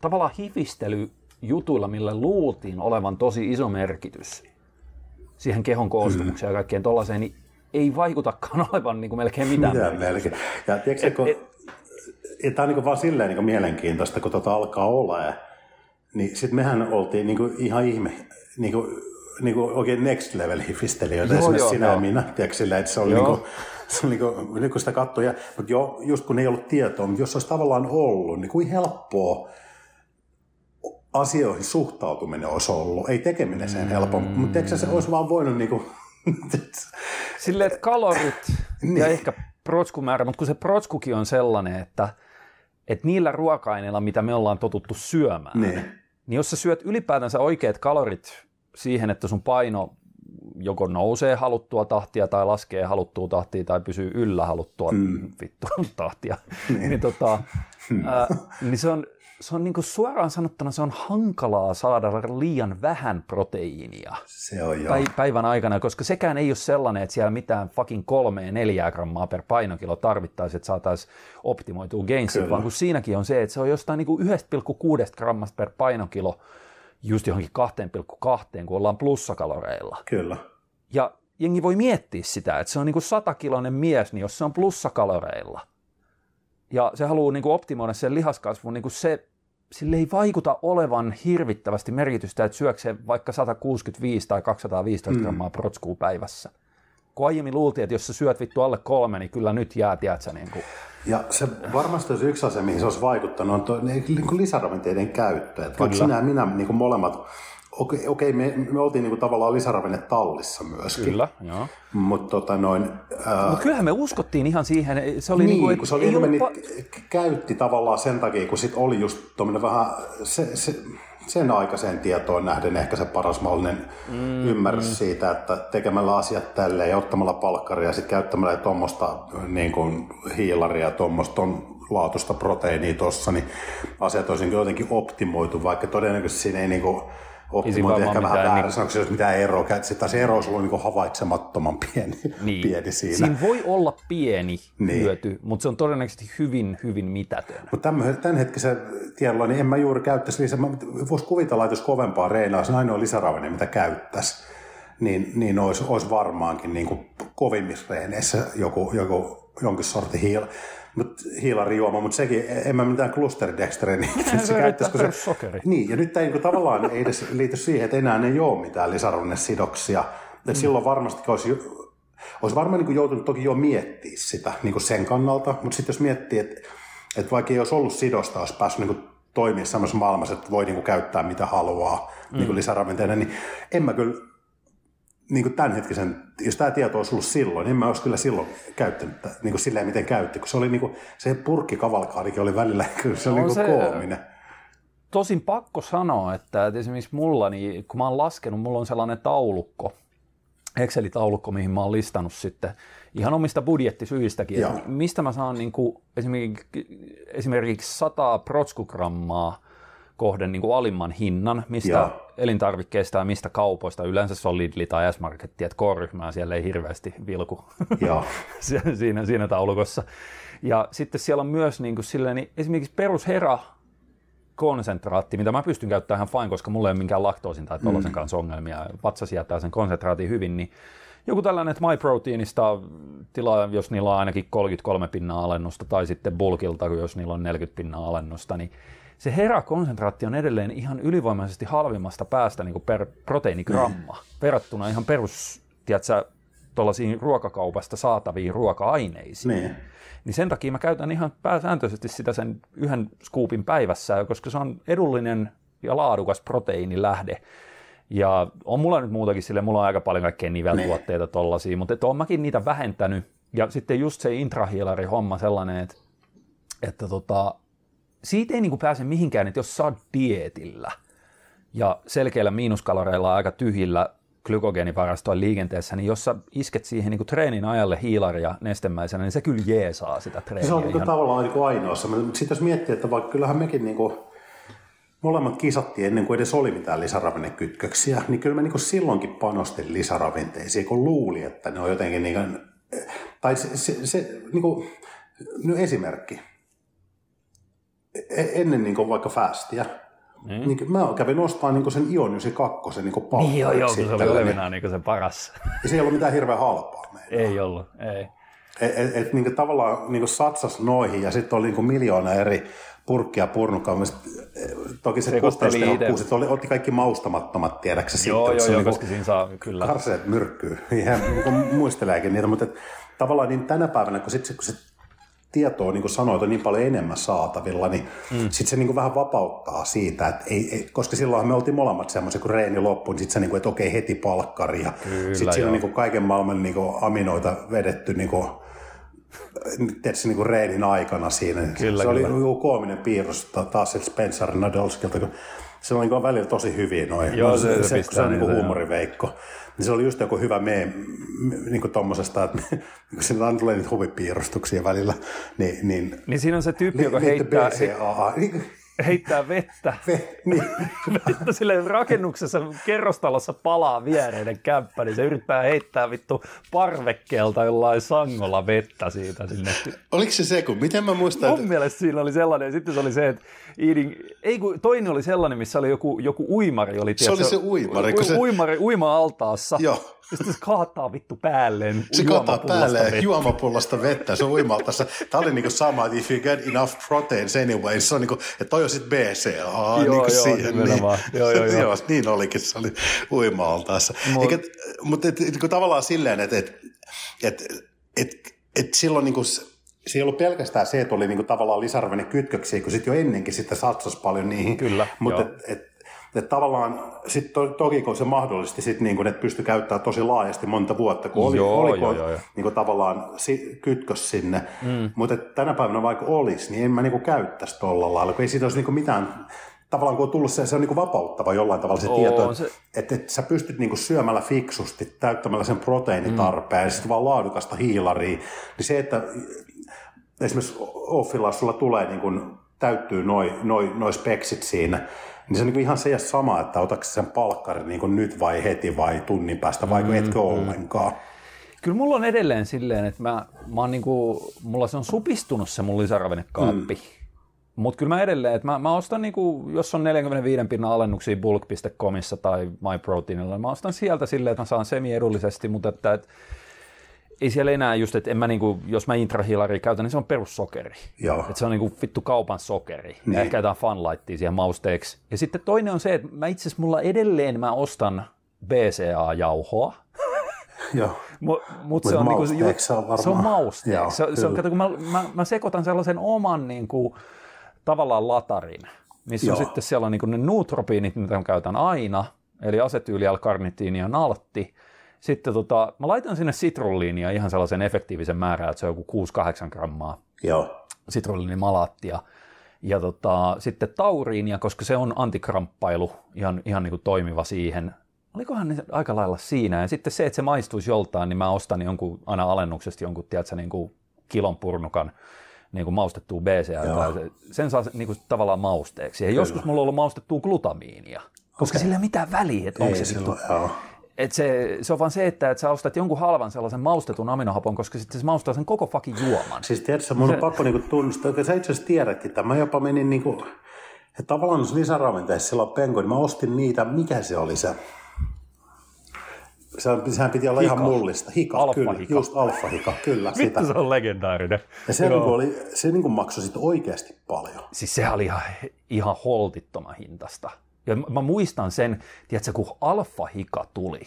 tavallaan hifistelyjutuilla, millä luultiin olevan tosi iso merkitys siihen kehon koostumukseen mm. ja kaikkeen tollaiseen, niin ei vaikutakaan <laughs> olevan niin kuin melkein mitään. Mitään melkein. Ja tiedätkö, et, kun, et, ja tämä on niin vaan silleen niin mielenkiintoista, kun tota alkaa olla, niin sitten mehän oltiin niin ihan ihme, niin kuin niin kuin oikein next level hifistelijöitä, joo, esimerkiksi joo, sinä joo. ja minä, tiedätkö, sillä, että se oli niin kuin, se oli niin kuin, kun sitä katsoi, ja, mutta jo, just kun ei ollut tietoa, mutta jos olisi tavallaan ollut, niin kuin helppoa asioihin suhtautuminen olisi ollut, ei tekeminen sen helppo, mm. mutta eikö se olisi vaan voinut niin kuin, <laughs> Silleen, että kalorit <laughs> niin. ja ehkä protskumäärä, mutta kun se protskukin on sellainen, että, että niillä ruoka-aineilla, mitä me ollaan totuttu syömään, niin. niin jos sä syöt ylipäätänsä oikeat kalorit siihen, että sun paino joko nousee haluttua tahtia tai laskee haluttua tahtia tai pysyy yllä haluttua mm. vittu <laughs> tahtia, niin, niin, tota, mm. ää, niin se on, se on niin kuin suoraan sanottuna se on hankalaa saada liian vähän proteiinia se on päivän aikana, koska sekään ei ole sellainen, että siellä mitään fucking kolmea neljää grammaa per painokilo tarvittaisiin, että saataisiin optimoitua gainsit, vaan kun siinäkin on se, että se on jostain niin kuin 1,6 grammasta per painokilo just johonkin 2,2, kun ollaan plussakaloreilla. Kyllä. Ja jengi voi miettiä sitä, että se on niin satakiloinen mies, niin jos se on plussakaloreilla, ja se haluaa niin kuin optimoida sen lihaskasvun, niin kuin se, sille ei vaikuta olevan hirvittävästi merkitystä, että syöksee vaikka 165 tai 215 mm. grammaa protskuu päivässä. Kun aiemmin luultiin, että jos sä syöt vittu alle kolme, niin kyllä nyt jää, tiedätkö, niin kuin ja se varmasti olisi yksi asia, mihin se olisi vaikuttanut, on tuo, niin kuin lisäravinteiden käyttö. Että vaikka sinä ja minä niin kuin molemmat, okei, okei me, me oltiin niin kuin tavallaan lisäravinnetallissa myöskin. Kyllä, joo. Mutta tota noin... Ää... Mut kyllähän me uskottiin ihan siihen, se oli niin, niin kuin, kun se oli enemmän, pa... käytti tavallaan sen takia, kun sit oli just tuommoinen vähän, se, se, sen aikaiseen tietoon nähden ehkä se paras mahdollinen mm, ymmärrys mm. siitä, että tekemällä asiat tälleen ja ottamalla palkkaria ja sitten käyttämällä tuommoista niin kuin hiilaria, tuommoista laatusta proteiinia tuossa, niin asiat olisi jotenkin optimoitu, vaikka todennäköisesti siinä ei niin kuin optimointi ehkä vähän väärä, niin... sanoiko se jos mitään eroa, että se ero olisi ollut niin havaitsemattoman pieni, <laughs> niin. pieni siinä. Siinä voi olla pieni niin. hyöty, mutta se on todennäköisesti hyvin, hyvin mitätön. Mutta tämän hetkisen tiedolla, niin en mä juuri käyttäisi lisää, voisi kuvitella, että jos kovempaa reinaa, se ainoa lisäravinne, mitä käyttäisi, niin, niin olisi, olisi varmaankin niin kuin kovimmissa reeneissä joku, joku jonkin sorti hiila mut, hiilarijuoma, mutta sekin, en mä mitään klusterdextreä, niin <laughs> se käyttäisi, se, sokeri. Niin, ja nyt tämä niin tavallaan ei edes liity siihen, että enää ei ole mitään lisäravinnesidoksia. Mm. silloin varmasti olisi, olisi varmaan niin joutunut toki jo miettiä sitä niin sen kannalta, mutta sitten jos miettii, että, että vaikka ei olisi ollut sidosta, olisi päässyt niin toimia samassa maailmassa, että voi niin kuin käyttää mitä haluaa mm. niin lisäravinteena, niin en mä kyllä niin kuin tämänhetkisen, jos tämä tieto olisi ollut silloin, niin en mä olisi kyllä silloin käyttänyt niin kuin silleen, miten käytti, kun se oli niin kuin, se purkkikavalkaadikin oli välillä, <laughs> kyllä se oli niin kuin koominen. tosin pakko sanoa, että, että esimerkiksi mulla, niin kun mä oon laskenut, mulla on sellainen taulukko, Excel-taulukko, mihin mä oon listannut sitten ihan omista budjettisyistäkin, että mistä mä saan niin kuin, esimerkiksi, esimerkiksi 100 protskugrammaa kohden niin kuin alimman hinnan, mistä Joo. elintarvikkeista ja mistä kaupoista, yleensä se on Lidli tai S-Marketti, että K-ryhmää siellä ei hirveästi vilku <laughs> Joo. siinä, siinä taulukossa. Ja sitten siellä on myös niin kuin silleen, niin esimerkiksi perushera konsentraatti, mitä mä pystyn käyttämään ihan fine, koska mulla ei ole minkään laktoosin tai tuollaisen mm. kanssa ongelmia. Vatsa sietää sen konsentraatin hyvin, niin joku tällainen, että MyProteinista tilaa, jos niillä on ainakin 33 pinnaa alennusta, tai sitten Bulkilta, jos niillä on 40 pinnaa alennusta, niin se herakonsentraatti on edelleen ihan ylivoimaisesti halvimmasta päästä niin kuin per proteiinigramma mm. verrattuna ihan perus, tiedätkö, tuollaisiin ruokakaupasta saataviin ruoka-aineisiin. Niin. niin sen takia mä käytän ihan pääsääntöisesti sitä sen yhden skuupin päivässä, koska se on edullinen ja laadukas proteiinilähde. Ja on mulla nyt muutakin sille, mulla on aika paljon kaikkea niveltuotteita niin. tollasia, mutta että on mäkin niitä vähentänyt. Ja sitten just se intrahiilari homma sellainen, että, että tota, siitä ei niin kuin pääse mihinkään, että jos sä oot dietillä ja selkeillä miinuskaloreilla aika tyhjillä glykogeenivarastoilla liikenteessä, niin jos sä isket siihen niin treenin ajalle hiilaria nestemäisenä, niin se kyllä jeesaa sitä treeniä. Se on niin ihan... tavallaan niin. Mutta sitten jos miettii, että vaikka kyllähän mekin niin kuin, molemmat kisattiin ennen kuin edes oli mitään lisäravinnekytköksiä, niin kyllä me niin kuin silloinkin panostin lisäravinteisiin, kun luuli, että ne on jotenkin niin kuin, tai se, se, se niin kuin, no esimerkki. E-, ennen niin kuin vaikka fastia, niin. Niin, mä kävin ostamaan niin sen Ion 92 niin Niin joo, joo, se oli olevinaan niin se paras. Ja se ei ollut mitään hirveän halpaa meillä. Ei ollut, ei. Et, et, et niin tavallaan niin satsas noihin ja sitten oli niin miljoona eri purkkia purnukkaa. Toki se kustannustehokkuus, että oli, otti kaikki maustamattomat, tiedäksä sitten. Joo, joo, joo, niin koska siinä saa kyllä. Karseet myrkkyy, <laughs> ihan niin muisteleekin niitä, mutta et, tavallaan niin tänä päivänä, kun, sit, kun se tietoa, niin kuin sanoit, on niin paljon enemmän saatavilla, niin mm. sitten se niin kuin vähän vapauttaa siitä, että ei, ei, koska silloin me oltiin molemmat semmoisia, kun reeni loppui, niin sitten se niin kuin, että okei, heti palkkari, ja sitten siinä on niin kuin kaiken maailman niin kuin aminoita vedetty niin kuin, tietysti niin kuin reenin aikana siinä. Kyllä, se kyllä. oli joku koominen piirros taas Spencer Nadolskilta, kun se on niin välillä tosi hyvin noin. Joo, se, se, se, se, se on niin huumoriveikko. Niin se oli just joku hyvä meme niin kuin tommosesta, että <laughs> kun siinä tulee niitä huvipiirustuksia välillä, niin... Niin, niin siinä on se tyyppi, joka heittää... BCAA, niin, heittää vettä. <laughs> Ve, niin. <laughs> vettä sille rakennuksessa kerrostalossa palaa viereinen kämppä, niin se yrittää heittää vittu parvekkeelta jollain sangolla vettä siitä sinne. Oliko se se, kun miten mä muistan? Mun että... mielestä siinä oli sellainen, ja sitten se oli se, että eating, ei kun toinen oli sellainen, missä oli joku, joku uimari. Oli, se oli se uimari. U, se... uimari uima-altaassa. Joo. Ja sitten se kaataa vittu päälleen <laughs> Se kaataa päälleen vettä. juomapullasta vettä, se uimalta. Tämä oli niinku sama, että if you get enough proteins anyway, se on niinku, että toi on sitten BCA joo, niinku joo, siihen. Niin, <laughs> joo, joo, <laughs> joo. niin olikin, se oli uima-altaassa. Mut, mutta et, et, tavallaan silleen, että et, et, et, et silloin niinku, se ei ollut pelkästään se, että oli niinku tavallaan lisäarvoinen kytköksiä, kun sitten jo ennenkin sitten satsasi paljon niihin. Kyllä, Mutta et, et, et tavallaan sitten to, toki kun se mahdollisti sit niin kun, että pystyi käyttämään tosi laajasti monta vuotta, kun oli, joo, oli joo, joo, niin kuin tavallaan si, kytkös sinne. Mm. Mutta tänä päivänä vaikka olisi, niin en mä niin käyttäisi tuolla lailla, kun ei siitä olisi niin mitään tavallaan kun on tullut se, se on niin vapauttava jollain tavalla se Oo, tieto, se... että, että sä pystyt niin syömällä fiksusti, täyttämällä sen proteiinitarpeen, mm. ja sitten vaan laadukasta hiilaria, niin se, että esimerkiksi offilla sulla tulee niin kuin, täyttyy noin noi, noi speksit siinä, niin se on niin ihan se ja sama, että otatko sen palkkarin niin nyt vai heti vai tunnin päästä vai mm, etkö mm. ollenkaan. Kyllä mulla on edelleen silleen, että mä, mä oon niin kuin, mulla se on supistunut se mun lisäravinnekaappi. Mm. Mutta kyllä mä edelleen, että mä, mä ostan, niinku, jos on 45 pinnan alennuksia bulk.comissa tai MyProteinilla, niin mä ostan sieltä silleen, että mä saan semi-edullisesti, mutta että, että ei siellä enää just, että en mä niinku, jos mä intrahiilari käytän, niin se on perussokeri. Joo. Että se on niinku vittu kaupan sokeri. Niin. Ja ehkä jotain funlightia siihen mausteeksi. Ja sitten toinen on se, että mä itse asiassa mulla edelleen mä ostan BCA-jauhoa. <laughs> Joo. Mut, mut se on, niinku, se, on se on mausteeksi. se, se on, kato, kun mä, mä, mä, sekoitan sellaisen oman niinku, tavallaan latarin, missä Joo. on sitten siellä on niinku ne nootropiinit, mitä mä käytän aina, eli asetyylialkarnitiini ja naltti, sitten tota, mä laitan sinne sitrulliinia ihan sellaisen efektiivisen määrän, että se on joku 6-8 grammaa Joo. Ja tota, sitten tauriinia, koska se on antikramppailu, ihan, ihan niin kuin toimiva siihen. Olikohan ne aika lailla siinä. Ja sitten se, että se maistuisi joltain, niin mä ostan jonkun aina alennuksesta jonkun, tiedätkö, niin kuin kilon purnukan niin kuin maustettua BCA. Sen saa niin kuin, tavallaan mausteeksi. Ja Kyllä. joskus mulla on ollut maustettua glutamiinia. Koska okay. sillä ei ole mitään väliä, että onko se silloin. Et se, se on vaan se, että, että sä ostat jonkun halvan sellaisen maustetun aminohapon, koska sitten se maustaa sen koko fucking juoman. Siis tiedätkö, mun se... on pakko niinku tunnustaa, että sä itse asiassa tiedätkin että Mä jopa menin niinku, että tavallaan jos lisäravinteissa silloin penko, niin mä ostin niitä, mikä se oli se? Se, sehän piti olla hika. ihan mullista. Hika, alfa kyllä. Hika. Just alfa-hika, kyllä. Vittu se on legendaarinen. Ja se, niin oli, se niin maksoi sitten oikeasti paljon. Siis sehän oli ihan, ihan holtittoman hintasta. Ja mä muistan sen, tiedätkö, kun alfa-hika tuli,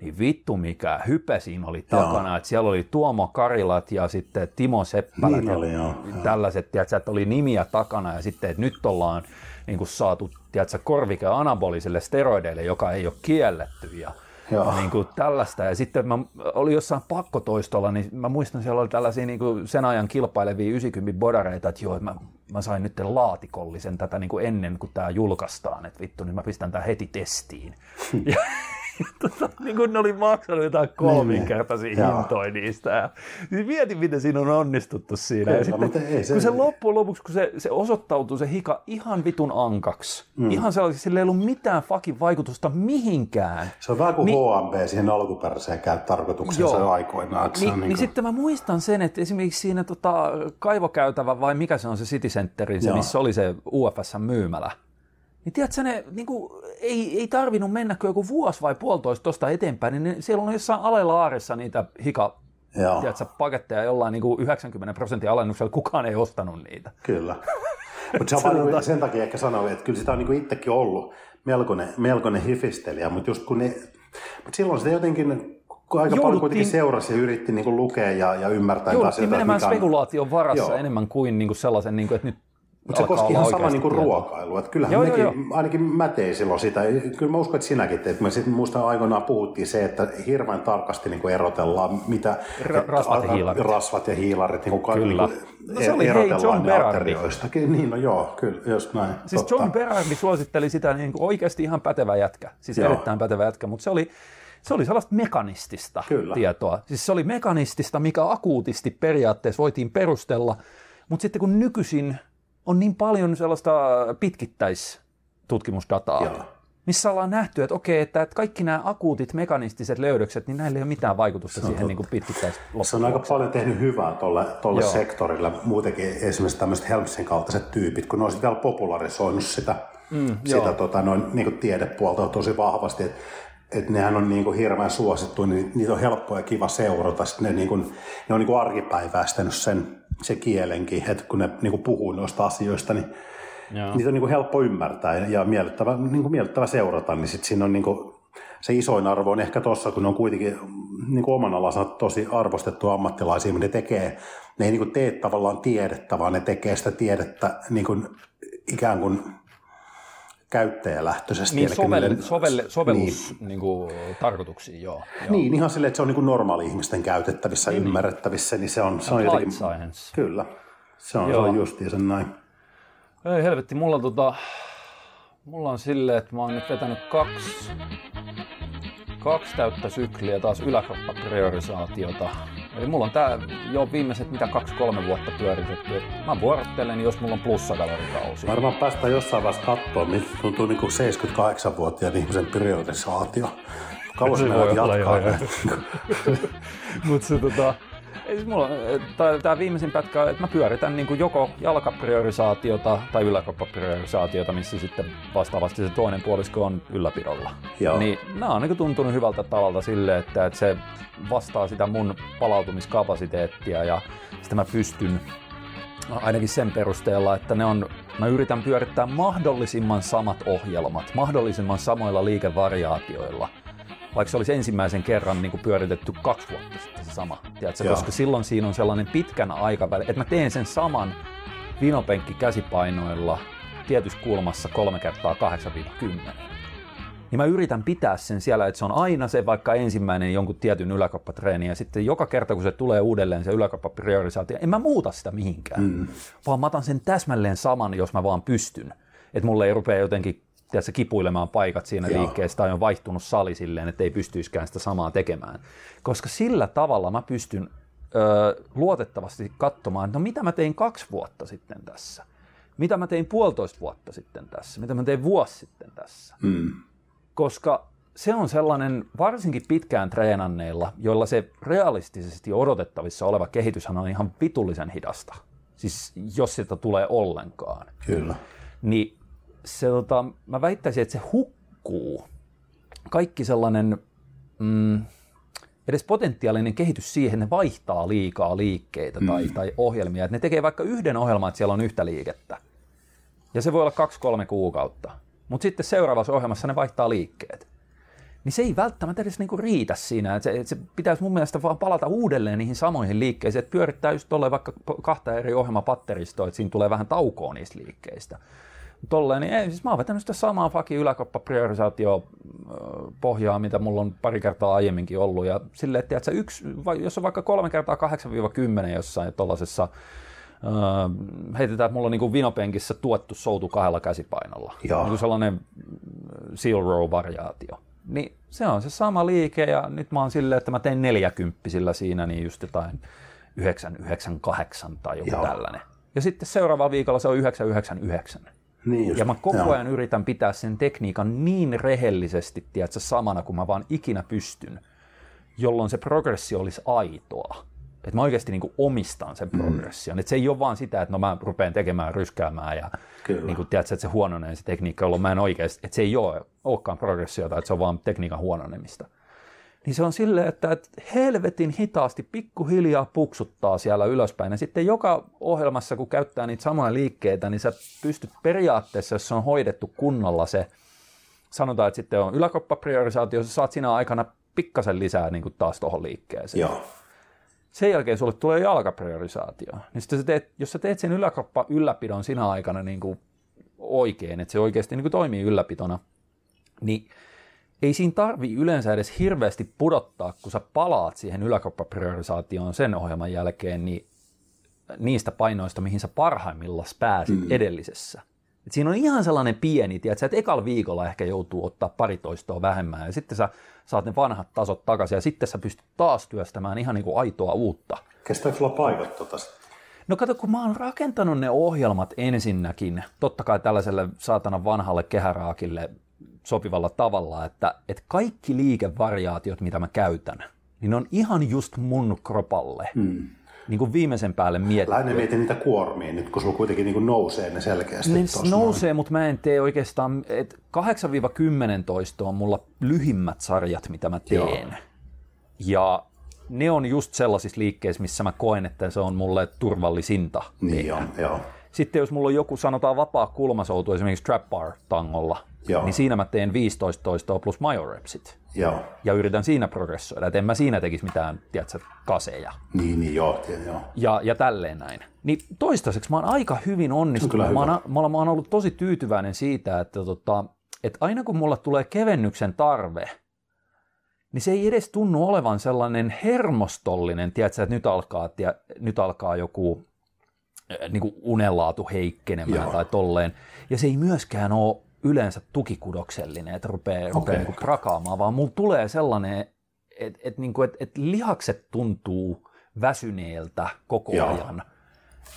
niin vittu mikä hype siinä oli takana, joo. että siellä oli Tuomo Karilat ja sitten Timo Seppälät niin oli, joo, tällaiset, tiedätkö, että oli nimiä takana ja sitten, että nyt ollaan niin kuin saatu, tiedätkö, korvike anaboliselle steroideille, joka ei ole kielletty ja Joo. Niin kuin tällaista. Ja sitten mä olin jossain pakkotoistolla, niin mä muistan, siellä oli tällaisia niin kuin sen ajan kilpailevia 90 bodareita, että joo, mä, mä sain nyt laatikollisen tätä niin kuin ennen kuin tämä julkaistaan, että vittu, niin mä pistän tämän heti testiin. ja, <laughs> <laughs> tota, niin kuin ne oli maksanut jotain kolminkertaisia niin, niin. hintoja niistä. Ja, niin mietin, miten siinä on onnistuttu siinä. Kyllä, ja sitten, mutta ei, se... kun se loppujen lopuksi, kun se, se osoittautui se hika ihan vitun ankaksi, mm. ihan sellaisesti, sillä ei ollut mitään fakin vaikutusta mihinkään. Se on vähän kuin niin, HMB siihen alkuperäiseen käyttötarkoitukseen aikoinaan. Niin, niin, niin, niin sitten mä muistan sen, että esimerkiksi siinä tota, kaivokäytävä vai mikä se on se City Centerin, se, missä oli se UFS-myymälä, niin tiedätkö, ne niin kuin, ei, ei tarvinnut mennä joku vuosi vai puolitoista tuosta eteenpäin, niin ne, siellä on jossain alelaarissa niitä hika tiedätkö, paketteja jollain niin kuin 90 prosentin alennuksella, kukaan ei ostanut niitä. Kyllä. <laughs> Mutta se on sen takia ehkä sanoin, että kyllä sitä on niin itsekin ollut melkoinen, melkoinen hifistelijä, mutta just kun ne, mutta silloin sitä jotenkin kun aika paljon kuitenkin seurasi ja yritti niin kuin lukea ja, ja ymmärtää Jouduttiin asioita. menemään spekulaation varassa Joo. enemmän kuin, niin kuin sellaisen, niin kuin, että nyt mutta se koski ihan sama niin kuin ruokailu. Että kyllähän joo, mekin, joo, joo. ainakin mä tein silloin sitä. Kyllä mä uskon, että sinäkin teet. Me sitten muistan aikoinaan puhuttiin se, että hirveän tarkasti niin kuin erotellaan, mitä rasvat ja hiilarit. Rasvat ja hiilarit niin kuin, kyllä. Niin kuin no se oli hei, John arterioista. Niin, no joo, kyllä, just näin. Siis totta. John Berardi suositteli sitä niin kuin oikeasti ihan pätevä jätkä. Siis joo. erittäin pätevä jätkä, mutta se oli, se oli sellaista mekanistista Kyllä. tietoa. Siis se oli mekanistista, mikä akuutisti periaatteessa voitiin perustella, mutta sitten kun nykyisin on niin paljon sellaista pitkittäistutkimusdataa, Joo. missä ollaan nähty, että okei, että, että kaikki nämä akuutit mekanistiset löydökset, niin näillä ei ole mitään vaikutusta siihen niin pitkittäis Se on aika paljon tehnyt hyvää tuolle, tuolle sektorille. Muutenkin esimerkiksi tämmöiset Helmsin kaltaiset tyypit, kun ne olisivat vielä popularisoinut sitä, mm, sitä tota, noin, niin kuin tiedepuolta tosi vahvasti. Että että nehän on niin kuin hirveän suosittu, niin niitä on helppo ja kiva seurata. Sitten ne, niin kuin, ne on niin kuin arkipäiväistänyt sen, se kielenkin, että kun ne niin kuin puhuu noista asioista, niin Joo. niitä on niin kuin helppo ymmärtää ja miellyttävä, niin kuin miellyttävä seurata, niin sitten siinä on niin kuin, se isoin arvo on ehkä tuossa, kun ne on kuitenkin niin kuin oman alansa tosi arvostettu ammattilaisia, mutta ne tekee, ne ei niin kuin tee tavallaan tiedettä, vaan ne tekee sitä tiedettä niin kuin, ikään kuin käyttäjälähtöisesti. Niin, sovell, niille, sovell, sovellus niin. Niin kuin, tarkoituksiin, joo, joo. Niin, ihan silleen, että se on niin kuin normaali ihmisten käytettävissä, niin. ymmärrettävissä, niin se on, se on jotenkin... Science. Kyllä, se on, se on näin. Ei helvetti, mulla, tota, mulla on silleen, että mä oon nyt vetänyt kaksi kaksi täyttä sykliä taas yläkroppapriorisaatiota. Eli mulla on tää jo viimeiset mitä kaksi-kolme vuotta pyöritetty. Mä vuorottelen, jos mulla on plussakalorikausi. Varmaan päästään jossain vaiheessa katsoa, miltä tuntuu niin 78-vuotiaan ihmisen priorisaatio. Kauan se voi jatkaa. <laughs> Mutta se tota, siis mulla, tämä viimeisin pätkä että mä pyöritän niin kuin joko jalkapriorisaatiota tai yläkroppapriorisaatiota, missä sitten vastaavasti se toinen puolisko on ylläpidolla. Joo. Niin nämä on niin tuntunut hyvältä tavalta sille, että, että se vastaa sitä mun palautumiskapasiteettia ja sitten mä pystyn ainakin sen perusteella, että ne on, mä yritän pyörittää mahdollisimman samat ohjelmat, mahdollisimman samoilla liikevariaatioilla – vaikka se olisi ensimmäisen kerran niin kuin pyöritetty kaksi vuotta sitten se sama, tiedätkö? koska silloin siinä on sellainen pitkän aikaväli, että mä teen sen saman vinopenkki käsipainoilla tietyssä kulmassa 3 kertaa 8-10. niin mä yritän pitää sen siellä, että se on aina se vaikka ensimmäinen jonkun tietyn yläkappatreeni, ja sitten joka kerta, kun se tulee uudelleen se yläkappapriorisaatio, en mä muuta sitä mihinkään, mm. vaan mä otan sen täsmälleen saman, jos mä vaan pystyn. Että mulle ei rupea jotenkin tiedätkö, kipuilemaan paikat siinä Joo. liikkeessä tai on vaihtunut sali silleen, että ei pystyisikään sitä samaa tekemään. Koska sillä tavalla mä pystyn ö, luotettavasti katsomaan, että no mitä mä tein kaksi vuotta sitten tässä, mitä mä tein puolitoista vuotta sitten tässä, mitä mä tein vuosi sitten tässä. Mm. Koska se on sellainen, varsinkin pitkään treenanneilla, joilla se realistisesti odotettavissa oleva kehityshän on ihan vitullisen hidasta. Siis jos sitä tulee ollenkaan. Kyllä. Niin se, tota, mä väittäisin, että se hukkuu kaikki sellainen mm, edes potentiaalinen kehitys siihen, ne vaihtaa liikaa liikkeitä tai, mm. tai ohjelmia. Että ne tekee vaikka yhden ohjelman, että siellä on yhtä liikettä. Ja se voi olla kaksi-kolme kuukautta. Mutta sitten seuraavassa ohjelmassa ne vaihtaa liikkeet. Niin se ei välttämättä edes niinku riitä siinä. Että se, et se pitäisi mun mielestä vaan palata uudelleen niihin samoihin liikkeisiin. Että pyörittää just tolleen vaikka kahta eri ohjelmapatteristoa, että siinä tulee vähän taukoa niistä liikkeistä tolleen, niin ei, siis mä oon vetänyt sitä samaa fakin yläkoppapriorisaatio pohjaa, mitä mulla on pari kertaa aiemminkin ollut. Ja silleen, että yksi, jos on vaikka kolme kertaa 8-10 jossain tuollaisessa Uh, heitetään, että mulla on niin vinopenkissä tuettu soutu kahdella käsipainolla. Joo. Niin sellainen seal row-variaatio. Niin se on se sama liike ja nyt mä oon silleen, että mä teen neljäkymppisillä siinä, niin just jotain 998 tai joku Joo. tällainen. Ja sitten seuraavalla viikolla se on 999. Niin just, ja mä koko ajan joo. yritän pitää sen tekniikan niin rehellisesti, tiedätkö, samana kuin mä vaan ikinä pystyn, jolloin se progressio olisi aitoa. Että mä oikeasti niin kuin omistan sen mm. progression. Mm. Että se ei ole vaan sitä, että no mä rupean tekemään, ryskäämään ja niin kuin, tiedätkö, että se huononee se tekniikka, jolloin mä en oikeasti, että se ei ole, olekaan progressiota, että se on vaan tekniikan huononemista niin se on silleen, että, että helvetin hitaasti pikkuhiljaa puksuttaa siellä ylöspäin. Ja sitten joka ohjelmassa, kun käyttää niitä samoja liikkeitä, niin sä pystyt periaatteessa, jos se on hoidettu kunnolla se, sanotaan, että sitten on yläkoppapriorisaatio, sä saat siinä aikana pikkasen lisää niin kuin taas tuohon liikkeeseen. Joo. Sen jälkeen sulle tulee jalkapriorisaatio. Niin sitten sä teet, jos sä teet sen yläkoppa ylläpidon sinä aikana niin kuin oikein, että se oikeasti niin kuin toimii ylläpitona, niin ei siinä tarvi yleensä edes hirveästi pudottaa, kun sä palaat siihen yläkroppapriorisaatioon sen ohjelman jälkeen, niin niistä painoista, mihin sä parhaimmillaan pääsit mm. edellisessä. Et siinä on ihan sellainen pieni, tiedätkö, että ekalla viikolla ehkä joutuu ottaa pari toistoa vähemmän ja sitten sä saat ne vanhat tasot takaisin ja sitten sä pystyt taas työstämään ihan niin kuin aitoa uutta. Kestääkö sulla paikat tota No kato, kun mä oon rakentanut ne ohjelmat ensinnäkin, totta kai tällaiselle saatana vanhalle kehäraakille sopivalla tavalla, että, että kaikki liikevariaatiot, mitä mä käytän, niin on ihan just mun kropalle. Hmm. Niin kuin viimeisen päälle mietitty. Lähinnä mietin niitä kuormia nyt, kun sulla kuitenkin niin kuin nousee ne selkeästi. Ne nousee, mutta mä en tee oikeastaan, että 8-10 toistoa on mulla lyhimmät sarjat, mitä mä teen. Joo. Ja ne on just sellaisissa liikkeissä, missä mä koen, että se on mulle turvallisinta. Niin joo, joo. Sitten jos mulla on joku, sanotaan vapaa kulmasoutu esimerkiksi trap bar tangolla, Joo. niin siinä mä teen 15 toistoa plus majorepsit. Joo. Ja yritän siinä progressoida, että en mä siinä tekisi mitään, tiedätkö, kaseja. Niin, niin joo, joo. Ja, ja tälleen näin. Niin toistaiseksi mä oon aika hyvin onnistunut. Mä oon, mä, oon, mä oon ollut tosi tyytyväinen siitä, että, tota, että aina kun mulla tulee kevennyksen tarve, niin se ei edes tunnu olevan sellainen hermostollinen, tiedätkö, että nyt alkaa, tiedä, nyt alkaa joku niin kuin unenlaatu heikkenemään Joo. tai tolleen. Ja se ei myöskään ole yleensä tukikudoksellinen, että rupeaa, okay. rupeaa niin prakaamaan, vaan mulla tulee sellainen, että et, niin et, et lihakset tuntuu väsyneeltä koko Joo. ajan.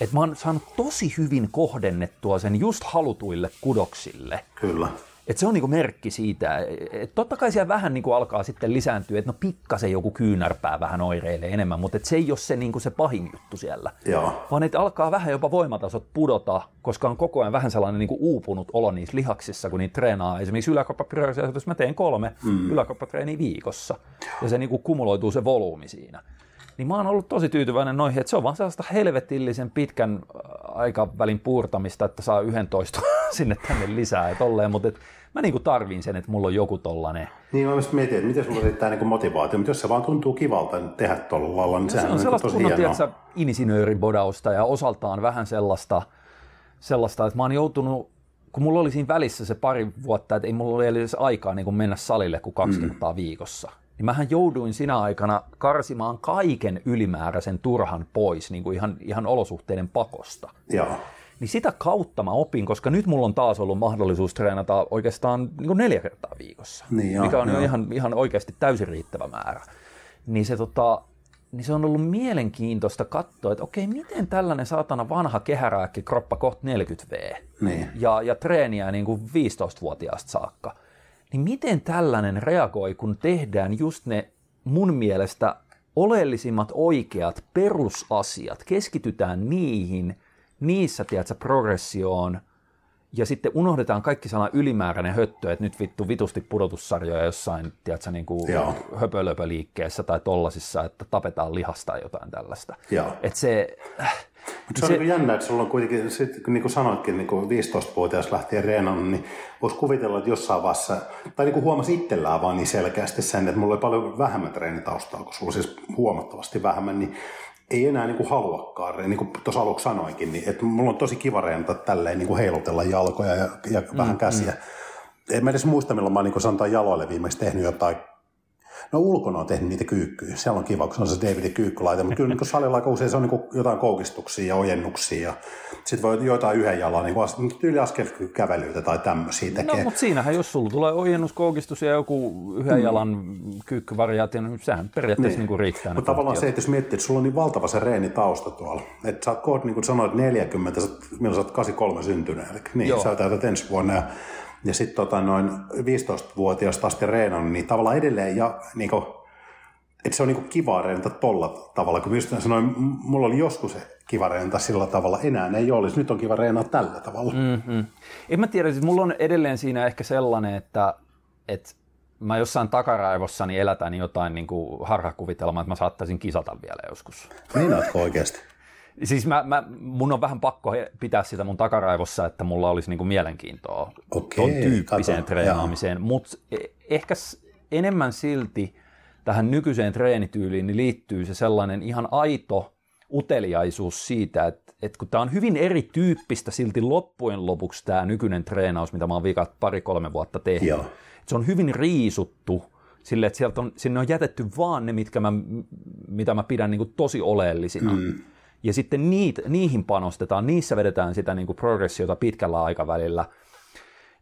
Että mä oon saanut tosi hyvin kohdennettua sen just halutuille kudoksille. Kyllä. Et se on niinku merkki siitä, että totta kai siellä vähän niinku alkaa sitten lisääntyä, että no pikkasen joku kyynärpää vähän oireilee enemmän, mutta se ei ole se, niinku se pahin juttu siellä. Joo. Vaan että alkaa vähän jopa voimatasot pudota, koska on koko ajan vähän sellainen niinku uupunut olo niissä lihaksissa, kun niitä treenaa. Esimerkiksi yläkoppapriorisaatiossa mä teen kolme mm. yläkoppatreeniä viikossa, ja se niinku kumuloituu se volyymi siinä niin mä oon ollut tosi tyytyväinen noihin, että se on vaan sellaista helvetillisen pitkän aikavälin puurtamista, että saa 11 <laughs> sinne tänne lisää ja tolleen, mutta et mä niinku tarviin sen, että mulla on joku tollanen. Niin mä myös mietin, että miten sulla riittää niinku motivaatio, mutta jos se vaan tuntuu kivalta tehdä tuolla lailla, niin no, sehän se on, on sellaista tosi hienoa. Tiedätkö, insinööribodausta ja osaltaan vähän sellaista, sellaista, että mä oon joutunut kun mulla oli siinä välissä se pari vuotta, että ei mulla ole edes aikaa niin kuin mennä salille kuin kaksi mm. kertaa viikossa, niin mähän jouduin sinä aikana karsimaan kaiken ylimääräisen turhan pois niin kuin ihan, ihan olosuhteiden pakosta. Joo. Niin sitä kautta mä opin, koska nyt mulla on taas ollut mahdollisuus treenata oikeastaan niin kuin neljä kertaa viikossa, niin joo, mikä on joo. jo ihan, ihan oikeasti täysin riittävä määrä. Niin se, tota, niin se on ollut mielenkiintoista katsoa, että okei, miten tällainen saatana vanha kehärääkki kroppa kohta 40V Niin. ja, ja treeniä niin kuin 15-vuotiaasta saakka, niin miten tällainen reagoi, kun tehdään just ne mun mielestä oleellisimmat oikeat perusasiat, keskitytään niihin, niissä, tiedätkö, progressioon, ja sitten unohdetaan kaikki sellainen ylimääräinen höttö, että nyt vittu vitusti pudotussarjoja jossain, tiedätkö, niin kuin höpölöpöliikkeessä tai tollasissa, että tapetaan lihasta tai jotain tällaista. Joo. Että se, Mutta se on niin jännä, että sulla on kuitenkin, sit, niin kuin sanoitkin, niin kuin 15-vuotias lähtien reenannut, niin voisi kuvitella, että jossain vaiheessa, tai niin kuin huomasi itsellään vaan niin selkeästi sen, että mulla oli paljon vähemmän treenitaustaa, kun sulla siis huomattavasti vähemmän, niin ei enää niin kuin haluakaan, niin kuin tuossa aluksi sanoinkin, niin että mulla on tosi kiva reenata tälleen niin kuin heilutella jalkoja ja, ja mm, vähän käsiä. Mm. En mä edes muista, milloin mä oon niin sanotaan jaloille viimeksi tehnyt jotain No ulkona on tehnyt niitä kyykkyjä. Siellä on kiva, kun se on se Davidin kyykkulaite, mutta kyllä niin salilla aika usein se on niin jotain koukistuksia ja ojennuksia. Ja sitten voi jotain yhden jalan, niin as, tyyli askelkävelyitä tai tämmöisiä tekee. No, mutta siinähän, jos sulla tulee ojennuskoukistus ja joku yhden jalan kyykkyvariaatio, niin sehän periaatteessa niin. Niin kuin riittää. Mutta tavallaan se, että jos miettii, että sulla on niin valtava se reenitausta tuolla, että sä oot kohta, niin kuin sanoit, 40, sä, oot- milloin sä oot 83 syntynyt, eli niin, Joo. sä täytät ensi vuonna, ja, ja sitten tota, noin 15-vuotiaasta asti reenannut, niin tavallaan edelleen, ja niin kuin, että se on niin kuin kiva reenata tolla tavalla, kun just sanoin, mulla oli joskus se kiva reenata sillä tavalla, enää ei olisi, nyt on kiva reenata tällä tavalla. Mm. Mm. En mä tiedä, siis mulla on edelleen siinä ehkä sellainen, että, että mä jossain takaraivossani elätän jotain niin kuin harhakuvitelmaa, että mä saattaisin kisata vielä joskus. Niin ootko oikeasti? Siis mä, mä, mun on vähän pakko pitää sitä mun takaraivossa, että mulla olisi niinku mielenkiintoa Okei, ton tyyppiseen kato, treenaamiseen, mutta ehkä s- enemmän silti tähän nykyiseen treenityyliin niin liittyy se sellainen ihan aito uteliaisuus siitä, että, että kun tämä on hyvin erityyppistä silti loppujen lopuksi tämä nykyinen treenaus, mitä mä oon viikat pari-kolme vuotta tehnyt, Joo. se on hyvin riisuttu sille, että sieltä on, sinne on jätetty vaan ne, mitkä mä, mitä mä pidän niin kuin tosi oleellisina. Mm. Ja sitten niit, niihin panostetaan, niissä vedetään sitä niin kuin progressiota pitkällä aikavälillä.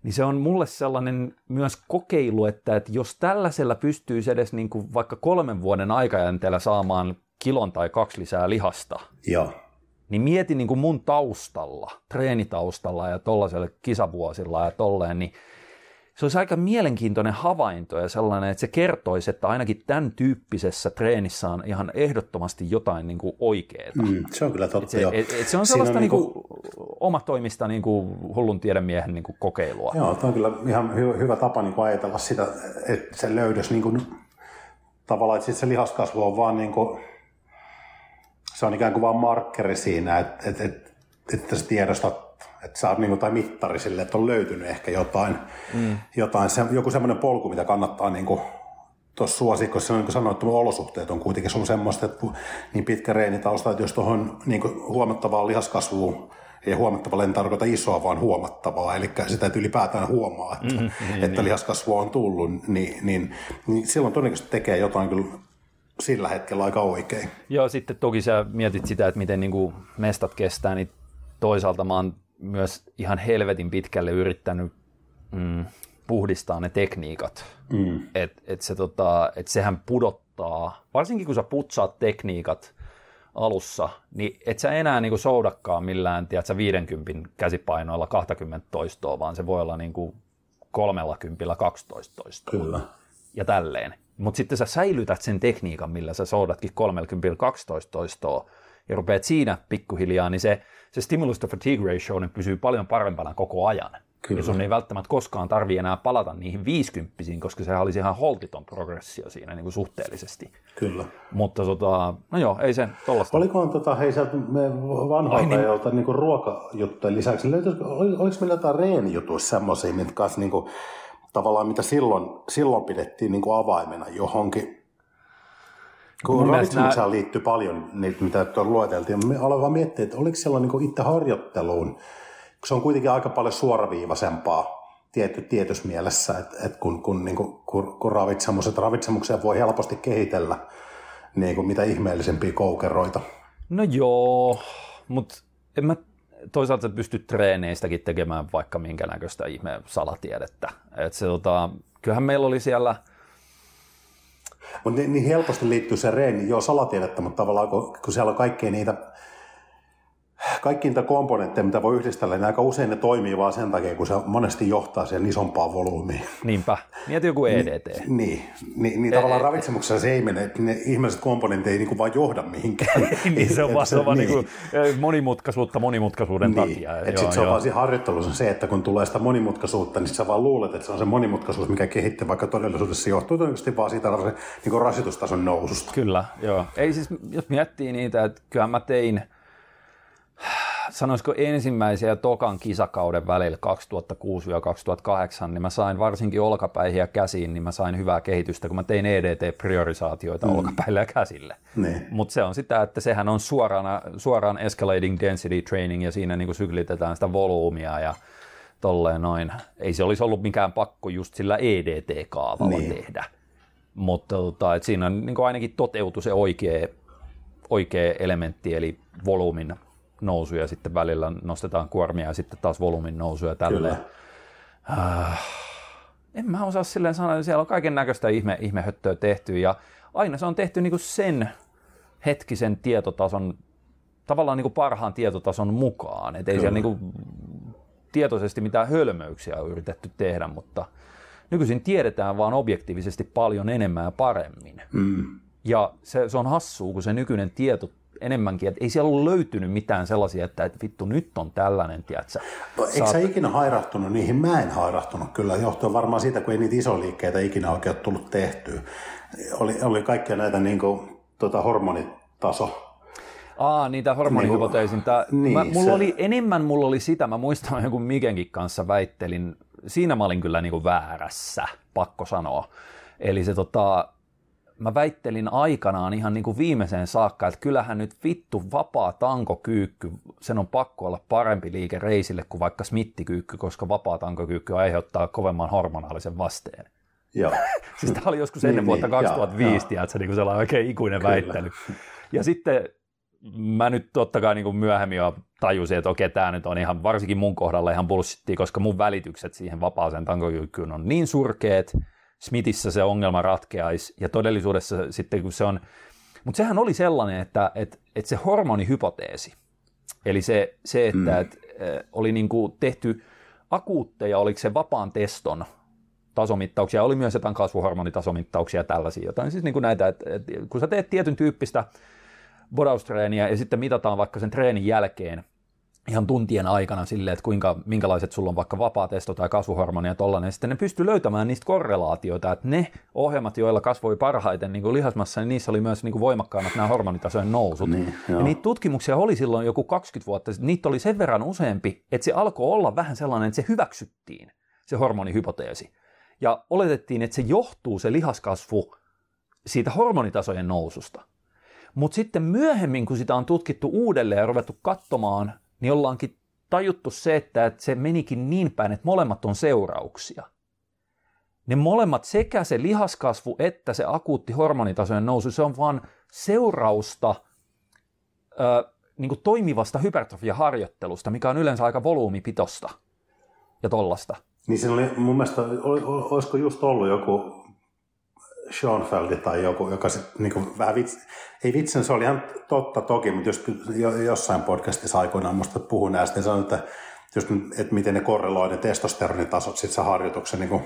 Niin se on mulle sellainen myös kokeilu, että, että jos tällaisella pystyisi edes niin kuin vaikka kolmen vuoden aikajänteellä saamaan kilon tai kaksi lisää lihasta, Joo. niin mietin niin kuin mun taustalla, treenitaustalla ja tollaisella kisavuosilla ja tolleen, niin se olisi aika mielenkiintoinen havainto ja sellainen, että se kertoisi, että ainakin tämän tyyppisessä treenissä on ihan ehdottomasti jotain niin kuin oikeaa. Mm, se on kyllä totta, Se, joo. et, et se on sellaista niinku- niinku, omatoimista niinku hullun tiedemiehen niinku kokeilua. Joo, tuo on kyllä ihan hyvä, hyvä tapa niin kuin ajatella sitä, että se löydös niin kuin, tavallaan, että se lihaskasvu on vaan niin kuin, se on ikään kuin vaan markkeri siinä, että, että, että, että sä tiedostat, että sä oot niin kuin, tai mittari sille, että on löytynyt ehkä jotain, mm. jotain se, joku semmoinen polku, mitä kannattaa niin kuin, tuossa suosikossa niin kuin sanoin, että olosuhteet on kuitenkin sun semmoista, että niin pitkä reenitausta, että jos tuohon niin huomattavaan lihaskasvuun ei huomattavalla en tarkoita isoa, vaan huomattavaa, eli sitä, että ylipäätään huomaa, että, mm, niin, että niin. lihaskasvu on tullut, niin, niin, niin silloin todennäköisesti tekee jotain kyllä sillä hetkellä aika oikein. Joo, sitten toki sä mietit sitä, että miten niinku mestat kestää, niin toisaalta mä oon myös ihan helvetin pitkälle yrittänyt mm, puhdistaa ne tekniikat. Mm. Et, et se, tota, et sehän pudottaa, varsinkin kun sä putsaat tekniikat alussa, niin et sä enää niinku soudakaan millään tiedätkö, 50 käsipainoilla 20 toistoa, vaan se voi olla niinku 30 12 toistoa. Kyllä. Ja tälleen. Mutta sitten sä säilytät sen tekniikan, millä sä soudatkin 30 12 toistoa, ja rupeat siinä pikkuhiljaa, niin se, se stimulus to fatigue ratio niin pysyy paljon parempana koko ajan. Kyllä. Ja sun ei välttämättä koskaan tarvi enää palata niihin 50 koska sehän olisi ihan holtiton progressio siinä niin kuin suhteellisesti. Kyllä. Mutta tota, no joo, ei se tollasta. Olikohan tota, hei sieltä me vanhoilta niin. niin. niin ruokajuttujen lisäksi, löytyisikö, oli, oliko meillä jotain reenijutuja semmoisia, mitkä kanssa niin kuin, tavallaan mitä silloin, silloin pidettiin niin kuin avaimena johonkin. Kun ravitsemukseen nää... liittyy paljon niitä, mitä tuolla lueteltiin. Me aloin vaan miettiä, että oliko siellä niin kuin itse harjoitteluun, se on kuitenkin aika paljon suoraviivaisempaa tietty, tietyssä mielessä, että, että kun, kun, niin kuin, kun, kun ravitsemus, että ravitsemuksia voi helposti kehitellä niin kuin mitä ihmeellisempiä koukeroita. No joo, mutta en mä toisaalta pysty treeneistäkin tekemään vaikka minkä näköistä ihme salatiedettä. Et se, tota, kyllähän meillä oli siellä... Mutta niin, niin helposti liittyy se reeni, joo salatiedettä, mutta tavallaan kun, kun siellä on kaikkea niitä kaikki niitä komponentteja, mitä voi yhdistellä, niin aika usein ne toimii vaan sen takia, kun se monesti johtaa siihen isompaan volyymiin. Niinpä. Mieti joku EDT. Ni, niin, niin, niin tavallaan e- ravitsemuksessa se ei mene, että ne ihmiset komponentit ei niin vaan johda mihinkään. <laughs> niin, se on vaan, se, vaan <laughs> niin. Niin kuin monimutkaisuutta monimutkaisuuden niin. takia. Että sitten se on vaan siinä harjoittelussa se, että kun tulee sitä monimutkaisuutta, niin sä vaan luulet, että se on se monimutkaisuus, mikä kehittyy, vaikka todellisuudessa johtuu todennäköisesti vaan siitä niin rasitustason noususta. Kyllä, joo. Ei siis, jos miettii niitä, että kyllä mä tein – sanoisiko ensimmäisen ja tokan kisakauden välillä 2006-2008, niin mä sain varsinkin olkapäihin käsiin, niin mä sain hyvää kehitystä, kun mä tein EDT-priorisaatioita mm. olkapäille ja käsille. Niin. Mutta se on sitä, että sehän on suoraan, suoraan escalating density training ja siinä niin syklitetään sitä volyymia ja tolleen noin. Ei se olisi ollut mikään pakko just sillä EDT-kaavalla niin. tehdä. Mutta tota, siinä on, niin ainakin toteutui se oikea, oikea elementti, eli volyymin nousu ja sitten välillä nostetaan kuormia ja sitten taas volyymin nousu ja tälleen. Äh, en mä osaa silleen sanoa, että siellä on kaiken näköistä ihme, ihmehöttöä tehty ja aina se on tehty niinku sen hetkisen tietotason, tavallaan niinku parhaan tietotason mukaan. Et ei siellä niinku tietoisesti mitään hölmöyksiä ole yritetty tehdä, mutta nykyisin tiedetään vaan objektiivisesti paljon enemmän ja paremmin. Mm. Ja se, se on hassua, kun se nykyinen tieto enemmänkin, että ei siellä ollut löytynyt mitään sellaisia, että, että vittu nyt on tällainen, tiedätkö? No, eikö Saat... sä ikinä hairahtunut niihin? Mä en hairahtunut kyllä, johtuen varmaan siitä, kun ei niitä isoliikkeitä ikinä oikein tullut tehtyä. Oli, oli kaikkia näitä niin kuin, tota, hormonitaso Aa, niitä hormonihypoteisinta. Niin, mä, mulla se... oli, enemmän mulla oli sitä, mä muistan jonkun Mikenkin kanssa väittelin, siinä mä olin kyllä niin kuin väärässä, pakko sanoa. Eli se tota, mä väittelin aikanaan ihan niin kuin viimeiseen saakka, että kyllähän nyt vittu vapaa tankokyykky, sen on pakko olla parempi liike reisille kuin vaikka smittikyykky, koska vapaa tankokyykky aiheuttaa kovemman hormonaalisen vasteen. Joo. <laughs> siis tämä oli joskus ennen niin, vuotta niin, 2005, joo, että niin sellainen oikein ikuinen Kyllä. väittely. Ja sitten mä nyt totta kai niin kuin myöhemmin jo tajusin, että okei, tämä nyt on ihan, varsinkin mun kohdalla ihan bullshittia, koska mun välitykset siihen vapaaseen tankokyykkyyn on niin surkeet, Smithissä se ongelma ratkeaisi, ja todellisuudessa sitten kun se on, mutta sehän oli sellainen, että, että, että se hormonihypoteesi, eli se, se että, mm. että oli niin kuin tehty akuutteja, oliko se vapaan teston tasomittauksia, oli myös jotain kasvuhormonitasomittauksia ja tällaisia, jotain siis niin kuin näitä, että, että kun sä teet tietyn tyyppistä bodaustreeniä ja sitten mitataan vaikka sen treenin jälkeen ihan tuntien aikana sille, että kuinka, minkälaiset sulla on vaikka vapaa-testo tai kasvuhormonia ja tollainen, sitten ne pystyy löytämään niistä korrelaatioita, että ne ohjelmat, joilla kasvoi parhaiten niin kuin lihasmassa, niin niissä oli myös niin kuin voimakkaammat nämä hormonitasojen nousut. Niin, ja niitä tutkimuksia oli silloin joku 20 vuotta, niitä oli sen verran useampi, että se alkoi olla vähän sellainen, että se hyväksyttiin, se hormonihypoteesi. Ja oletettiin, että se johtuu se lihaskasvu siitä hormonitasojen noususta. Mutta sitten myöhemmin, kun sitä on tutkittu uudelleen ja ruvettu katsomaan niin ollaankin tajuttu se, että se menikin niin päin, että molemmat on seurauksia. Ne molemmat, sekä se lihaskasvu että se akuutti hormonitasojen nousu, se on vain seurausta ö, niin kuin toimivasta hypertrofiaharjoittelusta, mikä on yleensä aika volyymipitosta ja tollasta. Niin siinä oli mun mielestä, olisiko just ollut joku Schoenfeldi tai joku, joka sitten niin vähän vitsi, ei vitsin, se oli ihan totta toki, mutta just jossain podcastissa aikoinaan musta puhui näistä, niin sanoi, että, just, että miten ne korreloi ne testosteronitasot sitten harjoituksen niin kuin,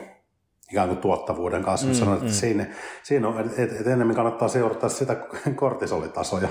ikään kuin tuottavuuden kanssa. Mm, sanoin, että mm. siinä, siinä on, että, että enemmän kannattaa seurata sitä <laughs> kortisolitasoja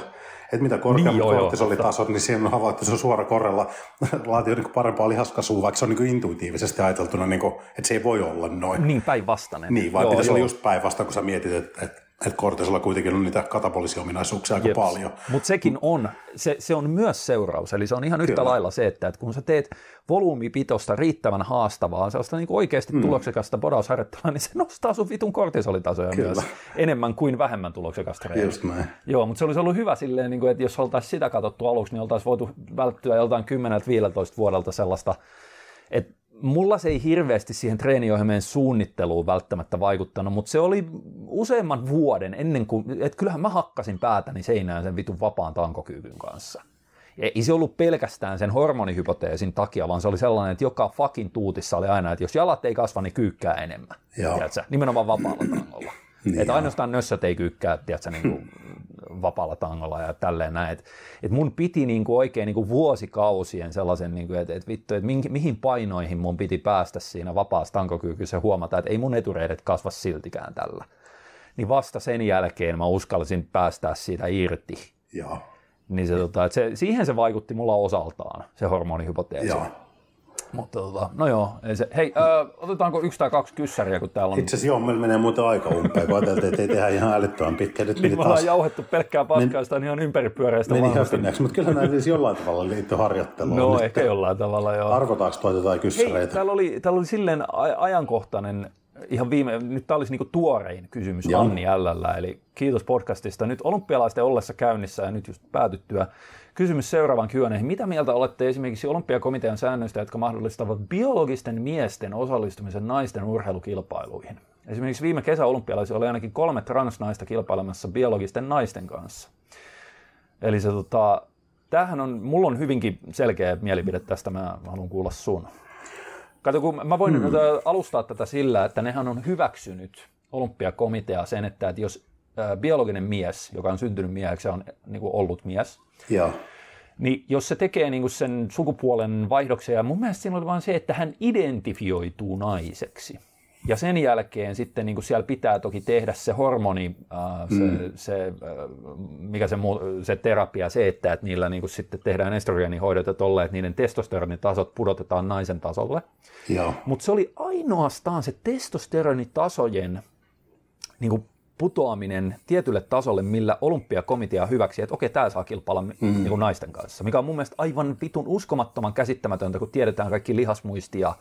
että mitä korkeammat niin, kortisolitasot, niin siinä on havaittu, että se on suora korrella <laughs> laatio niin parempaa lihaskasvua, vaikka se on niin intuitiivisesti ajateltuna, niin kuin, että se ei voi olla noin. Niin, päinvastainen. Niin, vai joo, pitäisi joo. olla just päinvastainen, kun sä mietit, että, että että kortisolla kuitenkin on niitä katabolisia ominaisuuksia aika Jeps. paljon. Mutta sekin on, se, se on myös seuraus, eli se on ihan yhtä Kyllä. lailla se, että, että kun sä teet volyymipitosta riittävän haastavaa, sellaista niin oikeasti mm. tuloksekasta bodausharjoittelua, niin se nostaa sun vitun kortisolitasoja Kyllä. myös enemmän kuin vähemmän tuloksekasta Just näin. Joo, mutta se olisi ollut hyvä silleen, niin kuin, että jos oltaisiin sitä katsottu aluksi, niin oltaisiin voitu välttyä joltain 10-15 vuodelta sellaista, että mulla se ei hirveästi siihen treeniohjelmien suunnitteluun välttämättä vaikuttanut, mutta se oli useamman vuoden ennen kuin, että kyllähän mä hakkasin päätäni seinään sen vitun vapaan tankokyvyn kanssa. Ei se ollut pelkästään sen hormonihypoteesin takia, vaan se oli sellainen, että joka fucking tuutissa oli aina, että jos jalat ei kasva, niin kyykkää enemmän. Tiedätkö? Nimenomaan vapaalla tangolla. Niin että ainoastaan nössöt ei kyykkää, tiedätkö, niin kuin vapaalla tangolla ja tälleen näin. Et, et mun piti niinku oikein niinku vuosikausien sellaisen, niinku, että et vittu, että mihin painoihin mun piti päästä siinä vapaassa tankokyykyssä huomata, että ei mun etureidet kasva siltikään tällä. Niin vasta sen jälkeen mä uskalsin päästää siitä irti. Joo. Niin se, tota, että se, siihen se vaikutti mulla osaltaan, se hormonihypoteesi. Joo. Mutta tota, no joo, ei se. Hei, ö, otetaanko yksi tai kaksi kyssäriä, kun täällä on... Itse asiassa joo, meillä menee muuten aika umpeen, kun ajateltiin, että ei tehdä ihan älyttömän pitkä. Nyt niin me ollaan jauhettu pelkkää paskaa, Men... ihan ympäripyöreistä Meni höpinäksi, mutta kyllä näin siis jollain tavalla liittyy harjoitteluun. No nyt. ehkä jollain tavalla, joo. Arvotaanko toi jotain kyssäreitä? Hei, täällä oli, täällä oli silleen ajankohtainen ihan viime, nyt tämä olisi niinku tuorein kysymys Joo. Anni L. Eli kiitos podcastista. Nyt olympialaisten ollessa käynnissä ja nyt just päätyttyä Kysymys seuraavan Q&A. Mitä mieltä olette esimerkiksi olympiakomitean säännöistä, jotka mahdollistavat biologisten miesten osallistumisen naisten urheilukilpailuihin? Esimerkiksi viime kesä olympialaisilla oli ainakin kolme transnaista kilpailemassa biologisten naisten kanssa. Eli se tota, tämähän on, mulla on hyvinkin selkeä mielipide tästä, mä haluan kuulla sun. Kato, kun mä voin hmm. alustaa tätä sillä, että nehän on hyväksynyt olympiakomitea sen, että, että jos biologinen mies, joka on syntynyt mieheksi ja on niin kuin ollut mies, Joo. Niin jos se tekee niin kuin sen sukupuolen vaihdoksen, ja mun mielestä siinä oli vain se, että hän identifioituu naiseksi. Ja sen jälkeen sitten niin kuin siellä pitää toki tehdä se hormoni, äh, se, mm. se, äh, mikä se, se terapia, se, että, että niillä niin kuin sitten tehdään estrogeenihoidot ja tolle, että niiden testosteronitasot pudotetaan naisen tasolle. Mutta se oli ainoastaan se testosteronitasojen niin kuin putoaminen tietylle tasolle, millä olympiakomitea hyväksi, että okei, tämä saa kilpailla mm. niin naisten kanssa, mikä on mun mielestä aivan vitun uskomattoman käsittämätäntä, kun tiedetään kaikki lihasmuistia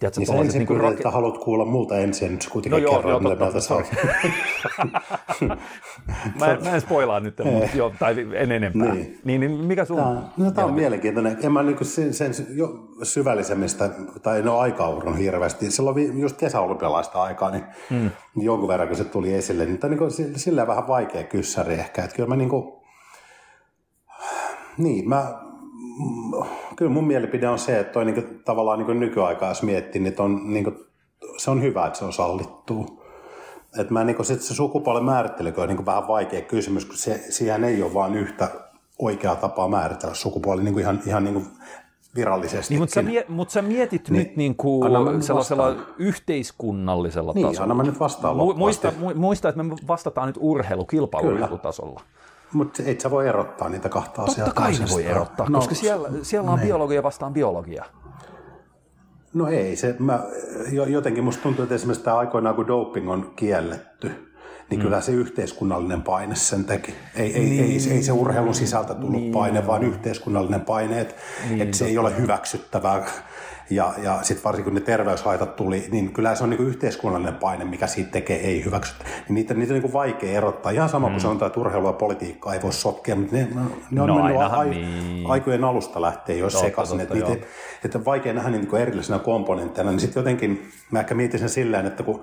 Tiedätkö, niin sä ensin niin rak... että haluat kuulla muuta ensin, nyt kuitenkin no joo, kerroin, joo, totta, saa. <laughs> mä, mä en spoilaa nyt, mutta jo, tai en enempää. Niin. Niin, niin mikä sun... Tämä, no, tämä on mielenkiintoinen. En mä niin sen, sen jo syvällisemmistä, tai en ole aika hirveästi. Silloin just kesäolympialaista aikaa, niin hmm. jonkun verran kun se tuli esille, niin tämä on niin silleen vähän vaikea kyssäri ehkä. Että kyllä mä niin kuin, niin, mä, kyllä mun mielipide on se, että toi niinku, tavallaan niinku nykyaikaa jos miettii, niin on, niinku, se on hyvä, että se on sallittu. Et mä niinku, sit se sukupuolen määrittelykö on niinku vähän vaikea kysymys, kun se, siihen ei ole vain yhtä oikeaa tapaa määritellä sukupuoli niinku ihan, ihan niinku virallisesti. Niin, mutta, sä, mie- mutta sä mietit niin, nyt niin kuin sellaisella vastaan. yhteiskunnallisella niin, tasolla. Anna mä nyt vastaan muista, muista, että me vastataan nyt urheilukilpailutasolla. Mutta et sä voi erottaa niitä kahta asiaa. Totta kai voi erottaa, no, koska siellä, siellä on ne. biologia vastaan biologia. No ei, se, mä, jotenkin musta tuntuu, että esimerkiksi tämä aikoinaan kun doping on kielletty, niin mm. kyllä se yhteiskunnallinen paine sen teki. Ei, ei, niin. ei, ei se urheilun sisältä tullut niin. paine, vaan yhteiskunnallinen paine, että niin, että se ei ole hyväksyttävää ja, ja sitten varsinkin kun ne terveyshaitat tuli, niin kyllä se on niin yhteiskunnallinen paine, mikä siitä tekee ei hyväksytä. Niin niitä, niitä on niin vaikea erottaa. Ihan sama mm. kuin se on tämä urheilu ja politiikka, ei voi sotkea, mutta ne, ne on no, mennyt ai, niin. aikojen alusta lähtee jo sekaisin. Että, niitä, että vaikea nähdä niin erillisenä komponentteina. Niin sitten jotenkin mä ehkä mietin sen silleen, että kun,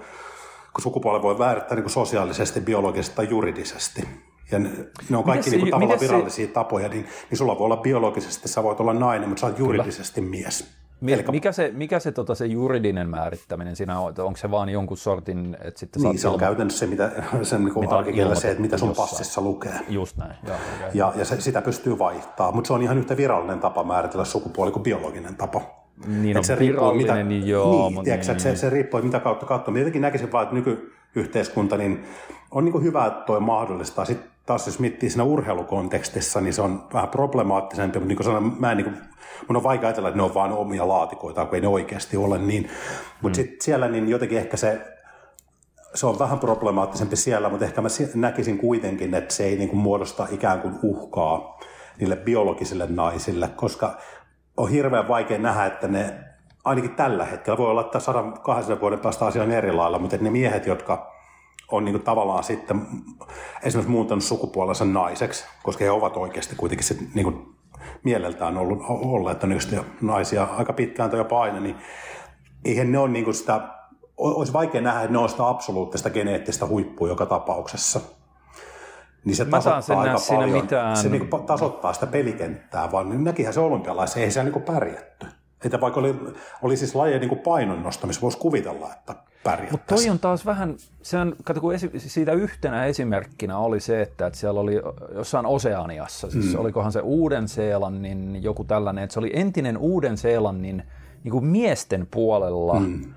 kun sukupuoli voi väärittää niin sosiaalisesti, biologisesti tai juridisesti, ja ne, ne on kaikki niin kuin, tavallaan virallisia se... tapoja, niin, niin sulla voi olla biologisesti, sä voit olla nainen, mutta sä oot juridisesti Kyllä. mies. Mikä se, mikä se, tota, se juridinen määrittäminen siinä on? Onko se vaan jonkun sortin, että sitten Niin, se on käytännössä se, mitä, <laughs> sen niin mitä se, että mitä sun jossain. passissa lukee. Just näin. Ja, ja, ja, ja se, sitä pystyy vaihtaa, mutta se on ihan yhtä virallinen tapa määritellä sukupuoli kuin biologinen tapa. Niin, on se riippuu, mitä, niin joo. Niin, mutta tiedätkö, niin, se, niin. se riippuu, mitä kautta katsoo. Mä jotenkin näkisin vaan, että nykyyhteiskunta niin on niin hyvä, että toi mahdollistaa. Sitten taas jos miettii siinä urheilukontekstissa, niin se on vähän problemaattisempi, mutta niin kuin sanoin, mä en niin kuin, mun on vaikea ajatella, että ne on vain omia laatikoita, kun ei ne oikeasti ole niin. Mutta mm. sitten siellä niin jotenkin ehkä se se on vähän problemaattisempi siellä, mutta ehkä mä näkisin kuitenkin, että se ei niin kuin muodosta ikään kuin uhkaa niille biologisille naisille, koska on hirveän vaikea nähdä, että ne ainakin tällä hetkellä, voi olla, että 100 vuoden päästä asia on eri lailla, mutta ne miehet, jotka on niin kuin tavallaan sitten esimerkiksi muuntanut sukupuolensa naiseksi, koska he ovat oikeasti kuitenkin sit niin kuin mieleltään ollut, olleet naisia aika pitkään tai jopa aina, niin eihän ne ole niin kuin sitä, olisi vaikea nähdä, että ne on sitä absoluuttista geneettistä huippua joka tapauksessa. Niin se tasoittaa aika paljon, mitään... se niin kuin tasoittaa sitä pelikenttää, vaan näkihän se olympialaisen, ei se niin kuin pärjätty. Että vaikka oli, oli siis lajeja niin painon nostamissa, voisi kuvitella, että mutta toi on taas vähän, se on, kato, kun esi, siitä yhtenä esimerkkinä oli se, että, että siellä oli jossain Oseaniassa, siis mm. olikohan se Uuden-Seelannin joku tällainen, että se oli entinen Uuden-Seelannin niin kuin miesten puolella mm.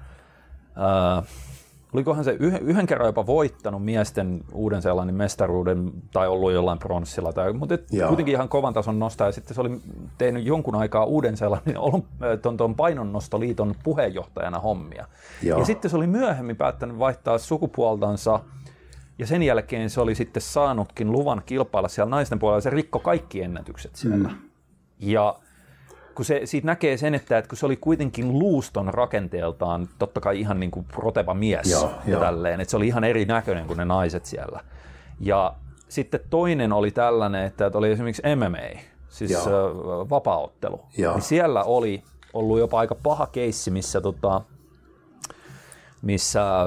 äh, olikohan se yhden kerran jopa voittanut miesten Uuden-Seelannin mestaruuden tai ollut jollain pronssilla, tai, mutta et kuitenkin ihan kovan tason nostaa. Ja sitten se oli tehnyt jonkun aikaa Uuden-Seelannin ton, ton painonnostoliiton puheenjohtajana hommia. Joo. Ja sitten se oli myöhemmin päättänyt vaihtaa sukupuoltansa ja sen jälkeen se oli sitten saanutkin luvan kilpailla siellä naisten puolella. Se rikko kaikki ennätykset siellä. Mm. Ja kun se, siitä näkee sen, että, että kun se oli kuitenkin luuston rakenteeltaan, totta kai ihan niin kuin proteva mies joo, ja joo. tälleen, että se oli ihan eri näköinen kuin ne naiset siellä. Ja sitten toinen oli tällainen, että oli esimerkiksi MMA, siis joo. vapaaottelu. Joo. Niin siellä oli ollut jopa aika paha keissi, missä, tota, missä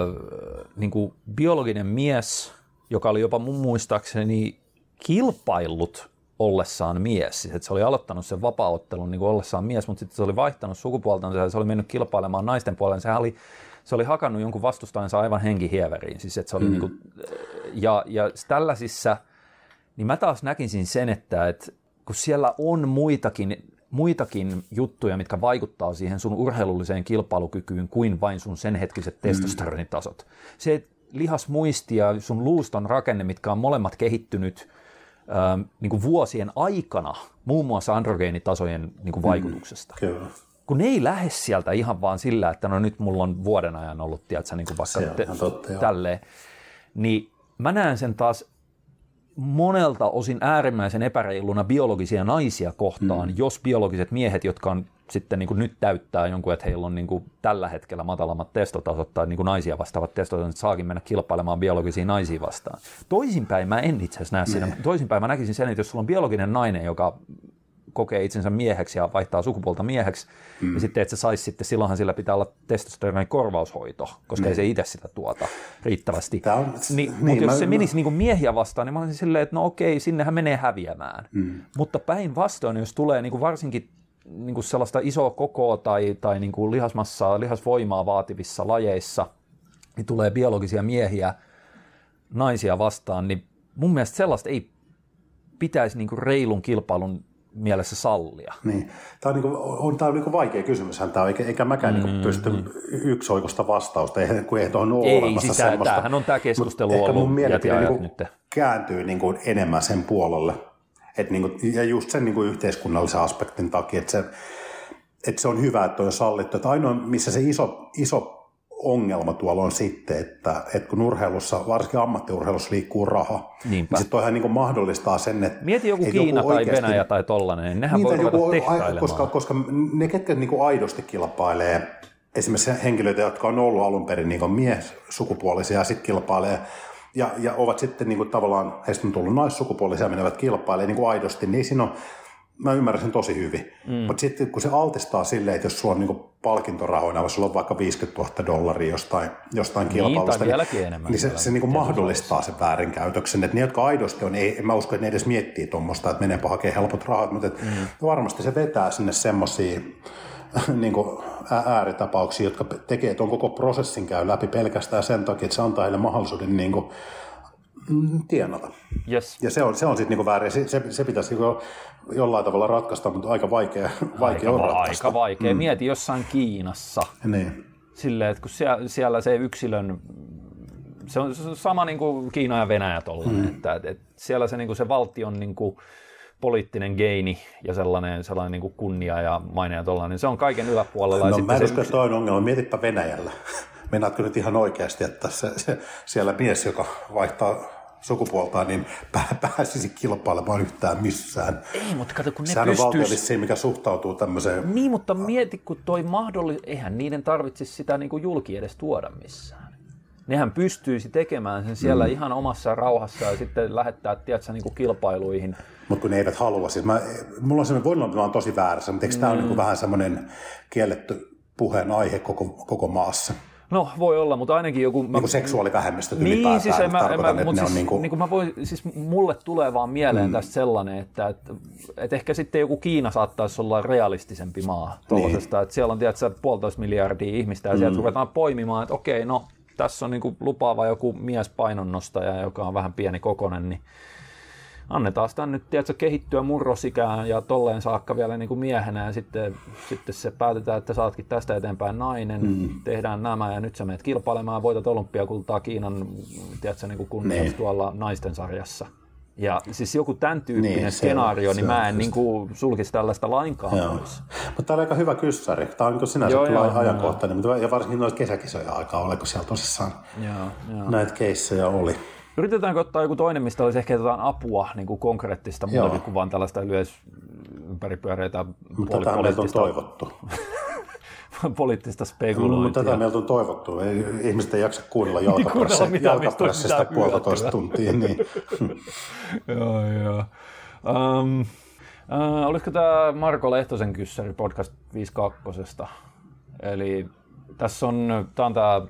niin kuin biologinen mies, joka oli jopa mun muistaakseni kilpaillut ollessaan mies. Siis, että se oli aloittanut sen vapaaottelun niin ollessaan mies, mutta sitten se oli vaihtanut sukupuolta ja se oli mennyt kilpailemaan naisten puolella. Sehän oli, se oli hakannut jonkun vastustajansa aivan henkihieveriin. Siis, että se oli mm. niin kuin, ja, ja tällaisissa, niin mä taas näkisin sen, että, että kun siellä on muitakin, muitakin juttuja, mitkä vaikuttaa siihen sun urheilulliseen kilpailukykyyn kuin vain sun sen hetkiset mm. testosteronitasot. Se lihasmuisti ja sun luuston rakenne, mitkä on molemmat kehittynyt – niin kuin vuosien aikana, muun muassa androgeenitasojen niin kuin mm, vaikutuksesta. Mm, kyllä. Kun ne ei lähde sieltä ihan vaan sillä, että no nyt mulla on vuoden ajan ollut, tiedätkö, niin kuin vaikka te, totta, tälleen, niin mä näen sen taas monelta osin äärimmäisen epäreiluna biologisia naisia kohtaan, mm. jos biologiset miehet, jotka on sitten niin kuin nyt täyttää jonkun, että heillä on niin kuin tällä hetkellä matalammat testotasot tai niin kuin naisia vastaavat testotasot, että saakin mennä kilpailemaan biologisia naisia vastaan. Toisinpäin mä en itse asiassa näe siinä. Niin. Toisinpäin mä näkisin sen, että jos sulla on biologinen nainen, joka kokee itsensä mieheksi ja vaihtaa sukupuolta mieheksi, mm. ja sitten että se saisi sitten, silloinhan sillä pitää olla testosteronin korvaushoito, koska mm. ei se itse sitä tuota riittävästi. on, niin, niin, mutta jos mä, se menisi niin kuin miehiä vastaan, niin mä olisin silleen, että no okei, sinnehän menee häviämään. Mm. Mutta päinvastoin, jos tulee niin kuin varsinkin niin kuin sellaista isoa kokoa tai, tai niin kuin lihasmassaa, lihasvoimaa vaativissa lajeissa, niin tulee biologisia miehiä naisia vastaan, niin mun mielestä sellaista ei pitäisi niin kuin reilun kilpailun mielessä sallia? Niin. Tämä on, niin kuin, on, tämä on niin kuin vaikea kysymys, tämä, eikä, eikä mäkään niin mm, niin pysty mm. yksioikosta vastausta, kun ei tuohon ole ei, olemassa siis semmoista. Tämähän on tämä keskustelu ollut. Ehkä mun mielipide niin nyt. kääntyy niin kuin enemmän sen puolelle. Et niin kuin, ja just sen niin kuin yhteiskunnallisen aspektin takia, että se, että se on hyvä, että on sallittu. Että ainoa, missä se iso, iso ongelma tuolla on sitten, että, että kun urheilussa, varsinkin ammattiurheilussa liikkuu raha, niin sitten toihan niin mahdollistaa sen, että... Mieti joku Kiina joku oikeasti, tai Venäjä tai tollainen, niin nehän voi joku, koska, koska ne, ketkä niin aidosti kilpailee, esimerkiksi henkilöitä, jotka on ollut alun perin niin mies sukupuolisia ja sitten kilpailee ja, ja ovat sitten niin kuin tavallaan, heistä on tullut naissukupuolisia, menevät kilpailemaan niin kuin aidosti, niin siinä on mä ymmärrän sen tosi hyvin. Mm. Mutta sitten kun se altistaa silleen, että jos sulla on niinku palkintorahoina, jos sulla on vaikka 50 000 dollaria jostain, jostain niin, kilpailusta, niin, enemmän niin se, se niinku mahdollistaa sen väärinkäytöksen. Että ne, jotka aidosti on, ei, en mä usko, että ne edes miettii tuommoista, että menee hakemaan helpot rahat, mutta et mm. varmasti se vetää sinne semmoisia <laughs> niin ääritapauksia, jotka tekee tuon koko prosessin käy läpi pelkästään sen takia, että se antaa heille mahdollisuuden niin kuin, tienata. Yes. Ja se on, se on sitten niinku väärin. Se, se, se pitäisi niinku jollain tavalla ratkaista, mutta aika vaikea, vaikea aika, on ratkaista. Aika vaikea. Mm. Mieti jossain Kiinassa. Niin. Silleen, että kun siellä, siellä se yksilön se on sama niin kuin Kiina ja Venäjä tollainen, mm. että, että, siellä se, niin kuin se valtion niin kuin, poliittinen geini ja sellainen, sellainen niin kuin kunnia ja maine ja tollainen, se on kaiken yläpuolella. No ja mä en usko, että on ongelma. Mietipä Venäjällä. <laughs> meinaatko nyt ihan oikeasti, että se, se, siellä mies, joka vaihtaa sukupuoltaan, niin pääsisi kilpailemaan yhtään missään. Ei, mutta kato, kun ne Sehän pystyis... on valtio mikä suhtautuu tämmöiseen. Niin, mutta mieti, kun toi mahdollis... Eihän niiden tarvitsisi sitä niin kuin julki edes tuoda missään. Nehän pystyisi tekemään sen siellä mm. ihan omassa rauhassa ja sitten lähettää, tiedätkö, niin kuin kilpailuihin. Mutta kun ne eivät halua. Siis mä, mulla on semmoinen, voin olla tosi väärässä, mutta eikö mm. tämä ole niin vähän semmoinen kielletty puheen aihe koko, koko maassa? No voi olla, mutta ainakin joku... Niin kuin seksuaalivähemmistöt niin, ylipäätään. Siis en mä, mä, että siis, on niin kuin... Niin kuin mä voin, siis mulle tulee vaan mieleen mm. tästä sellainen, että, että, että, ehkä sitten joku Kiina saattaisi olla realistisempi maa tuollaisesta. Niin. Että siellä on tiedätkö, puolitoista miljardia ihmistä ja mm. sieltä ruvetaan poimimaan, että okei, no tässä on niin kuin lupaava joku mies painonnostaja, joka on vähän pieni kokonen, niin annetaan sitä nyt tiedätkö, kehittyä murrosikään ja tolleen saakka vielä niin kuin miehenä ja sitten, sitten se päätetään, että saatkin tästä eteenpäin nainen, mm. tehdään nämä ja nyt sä menet kilpailemaan ja voitat olympiakultaa Kiinan tiedätkö, niin kuin niin. tuolla naisten sarjassa. Ja siis joku tämän tyyppinen niin, skenaario, niin se mä en niin kuin sulkisi tällaista lainkaan joo. pois. Mutta tämä on aika hyvä kyssäri. Tämä on niin sinänsä joo, joo, ajankohtainen, joo. ja varsinkin noita kesäkisoja aikaa, oliko siellä tosissaan joo, joo. näitä keissejä oli. Yritetäänkö ottaa joku toinen, mistä olisi ehkä jotain apua niin kuin konkreettista muutakin kuin vain tällaista yleis ympäripyöreitä Mutta tätä meiltä on toivottu. <laughs> poliittista spekulointia. tätä meiltä on toivottu. Ei, ihmiset ei jaksa kuunnella jalkapressista, jalkapressista puolitoista tuntia. Niin. <laughs> joo, joo. Um, uh, olisiko tämä Marko Lehtosen kyssäri podcast 52? Eli tässä on, tämä on tämä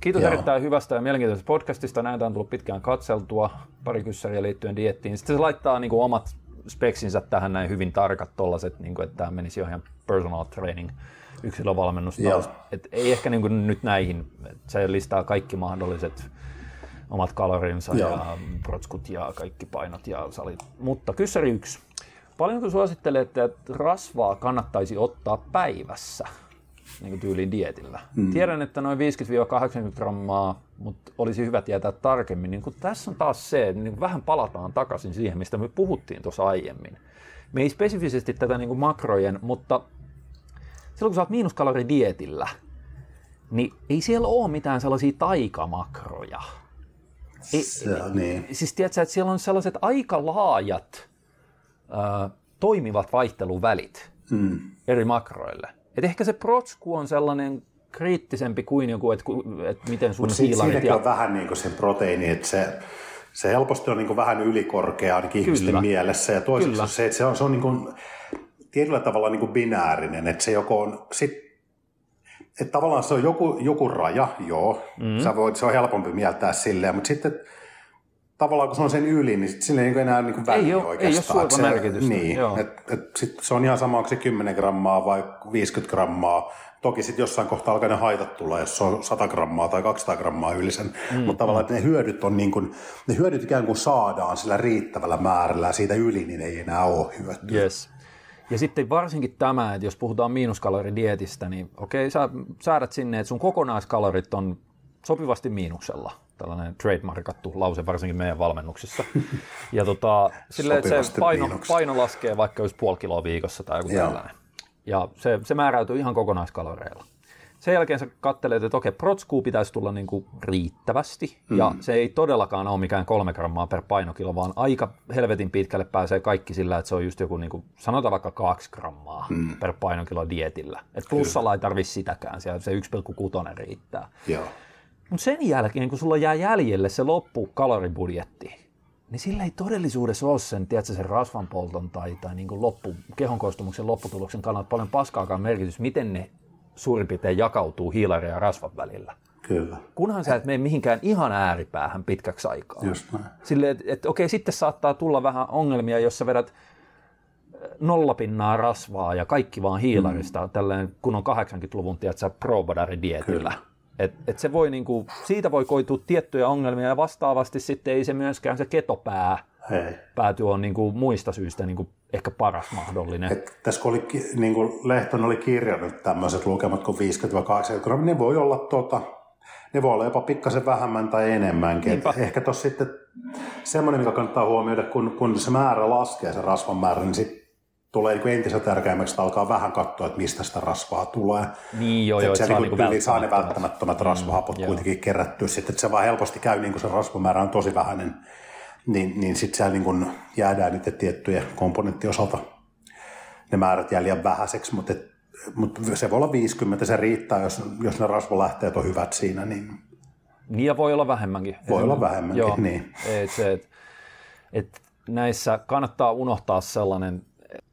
Kiitos Joo. erittäin hyvästä ja mielenkiintoisesta podcastista. Näitä on tullut pitkään katseltua, pari kyssäriä liittyen diettiin. Sitten se laittaa niin kuin, omat speksinsä tähän näin hyvin tarkat tollaset, niin kuin, että tämä menisi ihan personal training yksilövalmennusta. Et ei ehkä niin kuin, nyt näihin. Se listaa kaikki mahdolliset omat kalorinsa Joo. ja protskut ja kaikki painot ja salit. Mutta kyssäri yksi. Paljonko suosittelette, että rasvaa kannattaisi ottaa päivässä? Niin kuin tyyliin dietillä. Mm. Tiedän, että noin 50-80 grammaa, mutta olisi hyvä tietää tarkemmin. Niin kun tässä on taas se, että niin vähän palataan takaisin siihen, mistä me puhuttiin tuossa aiemmin. Me ei spesifisesti tätä niin kuin makrojen, mutta silloin kun sä oot miinuskaloridietillä, niin ei siellä ole mitään sellaisia taikamakroja. Ei, se, niin. Siis tiedätkö, että siellä on sellaiset aika laajat äh, toimivat vaihteluvälit mm. eri makroille. Et ehkä se protsku on sellainen kriittisempi kuin joku, että et miten sun hiilarit... Ja... on vähän niin kuin se proteiini, että se, se helposti on niin kuin vähän ylikorkea ainakin Kyllä. ihmisten mielessä. Ja toiseksi Kyllä. se, että se on, se on niin kuin, tietyllä tavalla niin kuin binäärinen, että se joko on... Sit, että tavallaan se on joku, joku raja, joo, mm. Sä voit, se on helpompi mieltää silleen, mutta sitten tavallaan kun se on sen yli, niin sillä ei enää niin kuin väliä ei ole, oikeastaan. Ei ole se, merkitystä. Niin, et, et sit se on ihan sama, onko se 10 grammaa vai 50 grammaa. Toki sitten jossain kohtaa alkaa ne haitat tulla, jos se on 100 grammaa tai 200 grammaa yli sen. Mm, Mutta tavallaan että ne hyödyt on niin kuin, ne hyödyt ikään kuin saadaan sillä riittävällä määrällä ja siitä yli niin ei enää ole hyötyä. Yes. Ja sitten varsinkin tämä, että jos puhutaan miinuskaloridietistä, niin okei, sä säädät sinne, että sun kokonaiskalorit on sopivasti miinuksella tällainen trademarkattu lause varsinkin meidän valmennuksissa. Ja tota, <laughs> sille, että se paino, paino laskee vaikka jos puoli kiloa viikossa tai joku Joo. tällainen. Ja se, se määräytyy ihan kokonaiskaloreilla. Sen jälkeen sä kattelet, että okei, protskuu pitäisi tulla niin kuin riittävästi, mm. ja se ei todellakaan ole mikään kolme grammaa per painokilo, vaan aika helvetin pitkälle pääsee kaikki sillä, että se on just joku, niin kuin, sanotaan vaikka kaksi grammaa mm. per painokilo dietillä. Et plussalla ei tarvitse sitäkään, siellä se 1,6 riittää. Joo. Mutta sen jälkeen, kun sulla jää jäljelle se loppu kaloribudjetti, niin sillä ei todellisuudessa ole sen, tiedätkö, sen rasvanpolton tai, tai niin loppu, kehonkoostumuksen lopputuloksen kannalta paljon paskaakaan merkitys, miten ne suurin piirtein jakautuu hiilarin ja rasvan välillä. Kyllä. Kunhan sä et mene mihinkään ihan ääripäähän pitkäksi aikaa. Just näin. Sille, että et, okei, sitten saattaa tulla vähän ongelmia, jos sä vedät nollapinnaa rasvaa ja kaikki vaan hiilarista, mm. tällainen kun on 80-luvun, tiedätkö, pro dietillä. Kyllä et, et se voi niinku, siitä voi koitua tiettyjä ongelmia ja vastaavasti sitten ei se myöskään se ketopää Hei. pääty on niinku muista syistä niinku ehkä paras mahdollinen. Et tässä kun oli, niin kuin Lehton oli kirjannut tämmöiset lukemat kuin 50-80 ne voi olla tota, ne voi olla jopa pikkasen vähemmän tai enemmänkin. Ehkä tuossa sitten semmoinen, mikä kannattaa huomioida, kun, kun se määrä laskee, se rasvan määrä, niin sitten tulee niin entistä tärkeämmäksi, että alkaa vähän katsoa, että mistä sitä rasvaa tulee. Niin joo, joo, että saa, niin kuin saa ne välttämättömät mm, rasvahapot mm, kuitenkin kerättyä. Sitten, että se vaan helposti käy, niin kuin se rasvamäärä on tosi vähäinen, niin, niin sitten siellä niin kuin jäädään niiden tiettyjen komponenttien osalta ne määrät jää vähäiseksi, mutta, et, mutta se voi olla 50, se riittää, jos, jos ne rasvalähteet on hyvät siinä. Niin, niin ja voi olla vähemmänkin. Voi olla vähemmänkin, joo, niin. Et, se, et, et näissä kannattaa unohtaa sellainen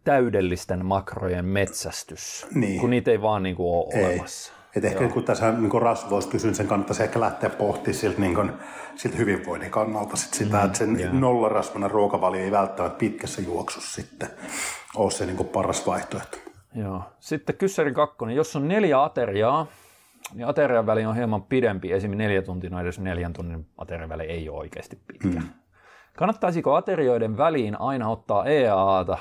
täydellisten makrojen metsästys, niin. kun niitä ei vaan niin kuin ole ei. olemassa. Et ehkä kun tässä niin rasvoista kysyn, sen kannattaisi ehkä lähteä pohtimaan siltä, niin kuin, siltä hyvinvoinnin kannalta sit sitä, mm, että sen yeah. nollarasvainen ruokavalio ei välttämättä pitkässä juoksussa sitten ole se niin kuin paras vaihtoehto. Joo. Sitten kyssäri kakkonen, jos on neljä ateriaa, niin aterian väli on hieman pidempi, esimerkiksi neljä tuntia, no edes neljän tunnin aterian väli ei ole oikeasti pitkä. Mm. Kannattaisiko aterioiden väliin aina ottaa EAAta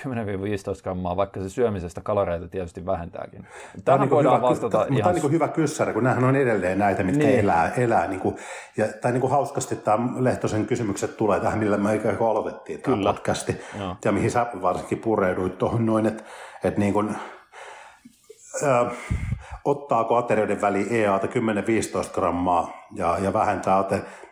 10-15 <laughs> grammaa, vaikka se syömisestä kaloreita tietysti vähentääkin? Tähän niin voidaan hyvä, vastata ihan... Tämä on niin hyvä kyssäri, kun nämähän on edelleen näitä, mitkä niin. elää. elää niin kuin, ja, tai niin kuin hauskasti tämä Lehtosen kysymykset tulee tähän, millä me ikään kuin aloitettiin tämä Kyllä. podcasti. Joo. Ja mihin sä varsinkin pureuduit tuohon noin, että, että niin kuin, äh, ottaako aterioiden väliin EAta 10-15 grammaa ja, ja vähentää aterioiden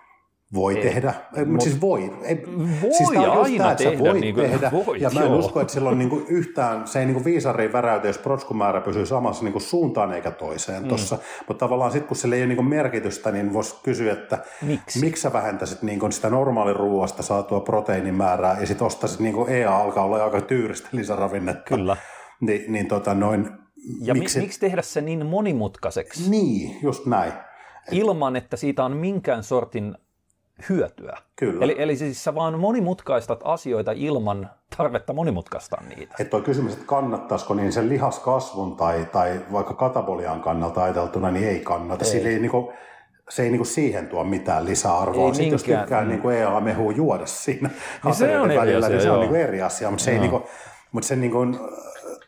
voi ei, tehdä, mutta siis voi. Ei, voi siis tämä on aina tämä, tehdä. Voi niin kuin, tehdä. Voi, ja mä en joo. usko, että silloin niin kuin yhtään, se ei niin kuin viisariin väräytä, jos protskumäärä pysyy samassa niin kuin suuntaan eikä toiseen mm. tuossa. Mutta tavallaan sitten, kun sillä ei ole niin kuin merkitystä, niin voisi kysyä, että miksi, miksi sä vähentäisit niin kuin sitä normaaliruuasta saatua proteiinimäärää ja sitten ostaisit, niin kuin EA alkaa olla aika tyyristä lisäravinnetta. Kyllä. Ni, niin tota noin, ja miksi, miksi tehdä se niin monimutkaiseksi? Niin, just näin. Ilman, että siitä on minkään sortin hyötyä. Kyllä. Eli, eli siis sä vaan monimutkaistat asioita ilman tarvetta monimutkaistaa niitä. Että tuo kysymys, että kannattaisiko niin sen lihaskasvun tai, tai vaikka katabolian kannalta ajateltuna, niin ei kannata. Ei. Sillä ei niin kuin, se ei niin kuin siihen tuo mitään lisäarvoa. Ei Sitten jos tykkää mm. niin EA-mehua juoda siinä niin se on välillä, asia, niin se on niin kuin eri asia. Mutta se, ei niin kuin, mutta se niin kuin,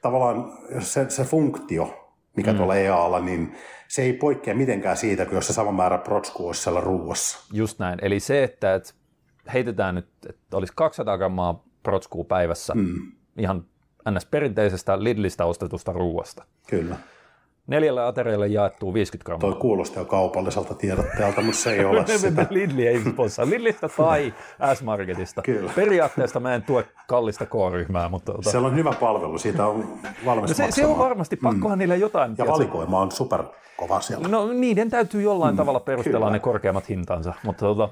tavallaan se, se funktio, mikä mm. tuolla EAlla, niin se ei poikkea mitenkään siitä, kun jos se sama määrä protskua olisi siellä ruuassa. Just näin. Eli se, että, että heitetään nyt, että olisi 200 grammaa protskua päivässä mm. ihan ns. perinteisestä Lidlistä ostetusta ruuasta. Kyllä. Neljälle aterialle jaettuu 50 grammaa. Toi kuulostaa kaupalliselta tiedotteelta, mutta se ei ole <laughs> sitä. Lidli ei sponsaa. Lidlistä tai S-Marketista. Kyllä. Periaatteessa mä en tue kallista K-ryhmää. Mutta ota... Siellä on hyvä palvelu, siitä on valmis no se, se on varmasti, pakkohan mm. niille jotain. Ja valikoima on super kova siellä. No niiden täytyy jollain mm. tavalla perustella Kyllä. ne korkeammat hintansa, mutta tota,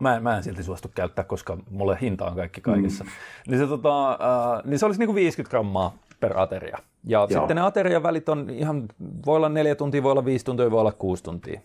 Mä en, mä en silti suostu käyttää, koska mulle hinta on kaikki kaikessa. Mm. Niin, se, tota, äh, niin se olisi niinku 50 grammaa per ateria. Ja Joo. sitten ne aterian välit on ihan, voi olla neljä tuntia, voi olla viisi tuntia, voi olla kuusi tuntia.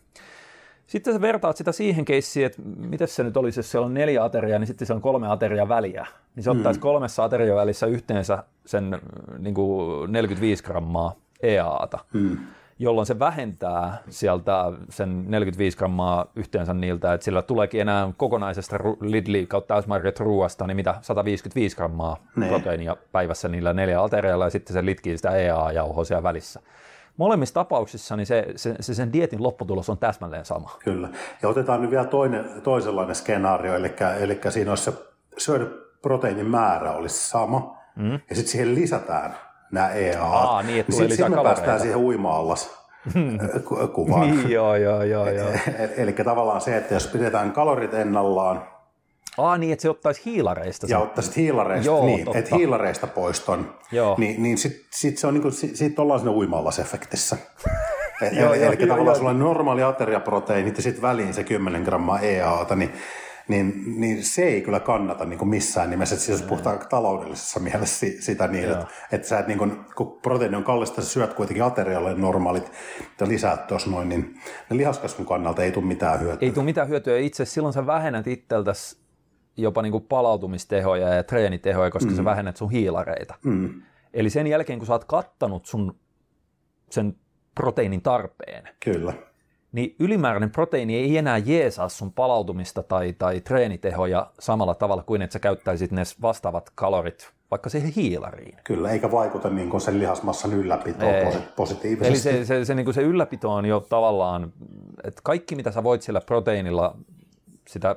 Sitten sä vertaat sitä siihen keissiin, että miten se nyt olisi, jos siellä on neljä ateriaa, niin sitten se on kolme ateriaa väliä. Niin se ottaisi mm. kolmessa aterian välissä yhteensä sen niin kuin 45 grammaa EAata. Mm jolloin se vähentää sieltä sen 45 grammaa yhteensä niiltä, että sillä tuleekin enää kokonaisesta Lidli kautta S-Market ruuasta, niin mitä 155 grammaa ne. proteiinia päivässä niillä neljä aterialla ja sitten se litkii sitä EA-jauhoa siellä välissä. Molemmissa tapauksissa niin se, se, se, sen dietin lopputulos on täsmälleen sama. Kyllä. Ja otetaan nyt vielä toinen, toisenlainen skenaario, eli, eli siinä olisi se syödy proteiinin määrä olisi sama, mm. ja sitten siihen lisätään nämä EA. Aa, niin, että niin sitten me päästään siihen uima-allas kuvaan. niin, joo, joo, joo, joo. Eli tavallaan se, että jos pidetään kalorit ennallaan, Ah, niin, että se ottaisi hiilareista. Ja ottaisi hiilareista, Joo, niin, totta. että hiilareista poiston, Joo. niin, niin sitten sit se on niin kuin, sit, sit ollaan siinä uimallasefektissä. Joo, eli, eli tavallaan sulla on normaali ateriaproteiinit ja sitten väliin se 10 grammaa EAta, niin niin, niin se ei kyllä kannata niin kuin missään nimessä, että siis puhutaan taloudellisessa mielessä sitä niin, että, että sä et niin kuin, kun proteiini on kallista, sä syöt kuitenkin aterialle normaalit ja lisäät tuossa noin, niin ne lihaskasvun kannalta ei tule mitään hyötyä. Ei tule mitään hyötyä, itse silloin sä vähennät itseltäsi jopa niin kuin palautumistehoja ja treenitehoja, koska mm. sä vähennät sun hiilareita. Mm. Eli sen jälkeen, kun sä oot kattanut sun sen proteiinin tarpeen, Kyllä niin ylimääräinen proteiini ei enää jeesaa sun palautumista tai, tai treenitehoja samalla tavalla kuin että sä käyttäisit ne vastaavat kalorit vaikka siihen hiilariin. Kyllä, eikä vaikuta niin kuin sen lihasmassan ylläpitoon ei. positiivisesti. Eli se, se, se, niin kuin se ylläpito on jo tavallaan, että kaikki mitä sä voit sillä proteiinilla sitä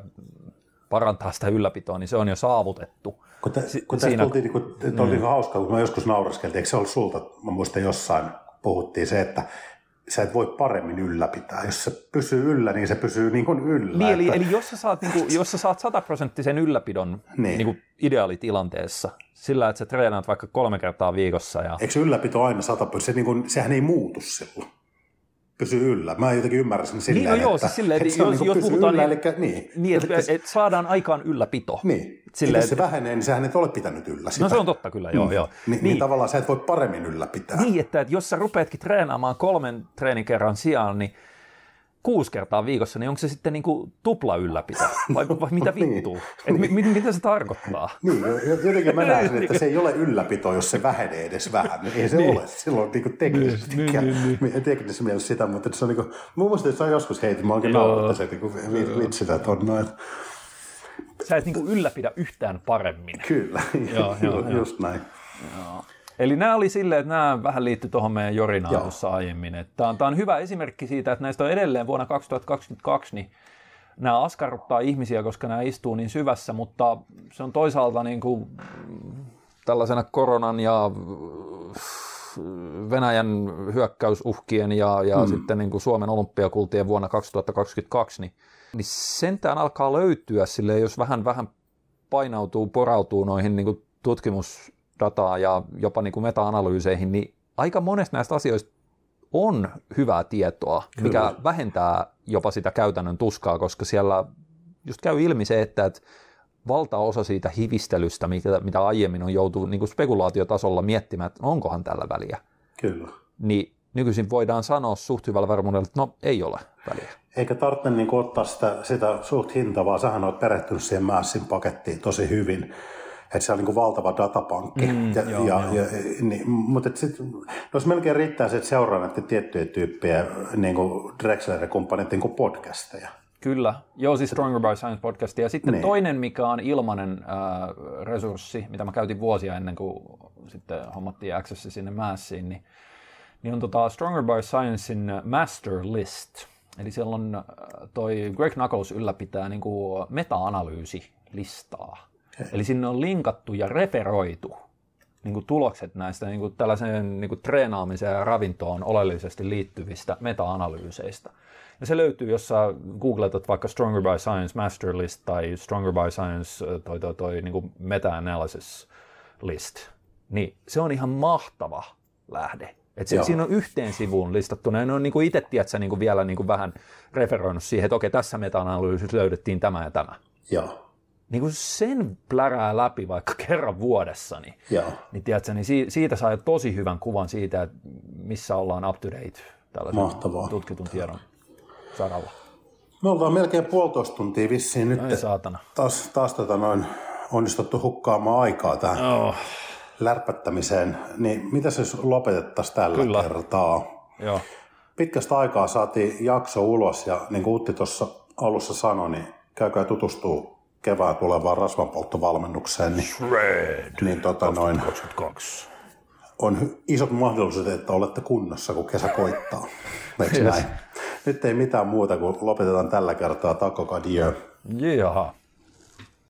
parantaa sitä ylläpitoa, niin se on jo saavutettu. Kun, te, kun siinä... tultiin, niin kuin, oli mm. hauska, kun mä joskus nauraskeltiin, eikö se ollut sulta, mä muistan jossain, puhuttiin se, että sä et voi paremmin ylläpitää. Jos se pysyy yllä, niin se pysyy niin kuin yllä. Niin, eli, että... eli jos, sä saat, niin kuin, jos sä saat sataprosenttisen ylläpidon niin. Niin kuin ideaalitilanteessa, sillä että sä treenaat vaikka kolme kertaa viikossa. Ja... Eikö ylläpito aina sata se, niin kuin, sehän ei muutu silloin pysyy yllä. Mä jotenkin ymmärrän silleen, niin, no joo, että, siis silleen, että, että jos, niin jos puhutaan yllä, niin, eli, niin, niin että, että, että saadaan aikaan ylläpito. Niin, silleen, jos se että, vähenee, niin sehän et ole pitänyt yllä sitä. No se on totta kyllä, joo. Mm. joo. Niin, niin, niin, tavallaan sä et voi paremmin ylläpitää. Niin, että, että jos sä rupeatkin treenaamaan kolmen treenikerran sijaan, niin kuusi kertaa viikossa, niin onko se sitten niin kuin tupla ylläpito? Vai, vai mitä no <laughs> niin. vittua? niin. mit, mit, mitä se tarkoittaa? <laughs> Niin, jotenkin mä näen että se ei ole ylläpito, jos se vähenee edes vähän. Ei se niin. ole silloin niin kuin teknisesti. Niin, niin, niin, niin. Teknisessä mielessä sitä, mutta se on niin kuin, mun mielestä että se on joskus heitin, mä oonkin naurattu se niin vitsitä, että on noin. Sä et niin kuin ylläpidä yhtään paremmin. Kyllä, joo, joo, just näin. Joo. Eli nämä oli silleen, että nämä vähän liittyy tuohon meidän Jorinaan tuossa aiemmin. Tämä on, tämä on hyvä esimerkki siitä, että näistä on edelleen vuonna 2022, niin nämä askarruttaa ihmisiä, koska nämä istuu niin syvässä, mutta se on toisaalta niin kuin tällaisena koronan ja Venäjän hyökkäysuhkien ja, ja mm. sitten niin kuin Suomen olympiakultien vuonna 2022, niin, niin sentään alkaa löytyä sille, jos vähän vähän painautuu, porautuu noihin niin kuin tutkimus dataa ja jopa niin kuin meta-analyyseihin, niin aika monesta näistä asioista on hyvää tietoa, Kyllä. mikä vähentää jopa sitä käytännön tuskaa, koska siellä just käy ilmi se, että, että valtaosa siitä hivistelystä, mitä, mitä aiemmin on joutunut niin kuin spekulaatiotasolla miettimään, että onkohan tällä väliä. Kyllä. Niin nykyisin voidaan sanoa suht hyvällä varmuudella, että no ei ole väliä. Eikä tarvitse niin ottaa sitä, sitä suht hintaa, vaan sähän olet perehtynyt siihen Massin pakettiin tosi hyvin että se on niin valtava datapankki. Mm, ja, joo, ja, joo. Ja, niin, mutta sit, jos melkein riittää se, että seuraa näiden tiettyjä tyyppejä niin kuin Drexler ja kumppanit niin kuin podcasteja. Kyllä, joo siis Stronger by Science podcast. Ja sitten niin. toinen, mikä on ilmainen äh, resurssi, mitä mä käytin vuosia ennen kuin sitten hommattiin accessi sinne Massiin, niin, niin on tota Stronger by Sciencein Master List. Eli siellä on äh, toi Greg Knuckles ylläpitää niin kuin meta-analyysilistaa Eli sinne on linkattu ja referoitu niin kuin tulokset näistä niin kuin tällaiseen niin kuin treenaamiseen ja ravintoon oleellisesti liittyvistä meta-analyyseistä. Ja se löytyy, jos sä googletat vaikka Stronger by Science Master List tai Stronger by Science toi, toi, toi, niin kuin meta-analysis list. Niin se on ihan mahtava lähde. Et se, siinä on yhteen sivuun listattu. Ne on niin kuin itse tiedätkö, niin kuin vielä niin kuin vähän referoinut siihen, että okei, tässä meta-analyysissä löydettiin tämä ja tämä. Joo niin kuin sen plärää läpi vaikka kerran vuodessa, niin, Joo. niin, tiedätkö, niin siitä saa tosi hyvän kuvan siitä, että missä ollaan up to date tällaisen Mahtavaa. tutkitun tiedon saralla. Me ollaan melkein puolitoista tuntia vissiin nyt Ai saatana. taas, taas tota noin onnistuttu hukkaamaan aikaa tähän oh. lärpättämiseen. Niin mitä se lopetettaisiin tällä Kyllä. kertaa? Joo. Pitkästä aikaa saatiin jakso ulos ja niin kuin Utti tuossa alussa sanoi, niin käykää tutustua kevään tulevaan rasvanpolttovalmennukseen, niin, Shred niin tota 2022. noin, on isot mahdollisuudet, että olette kunnossa, kun kesä koittaa. <laughs> Eikö yes. näin? Nyt ei mitään muuta kuin lopetetaan tällä kertaa. Takko Jaha.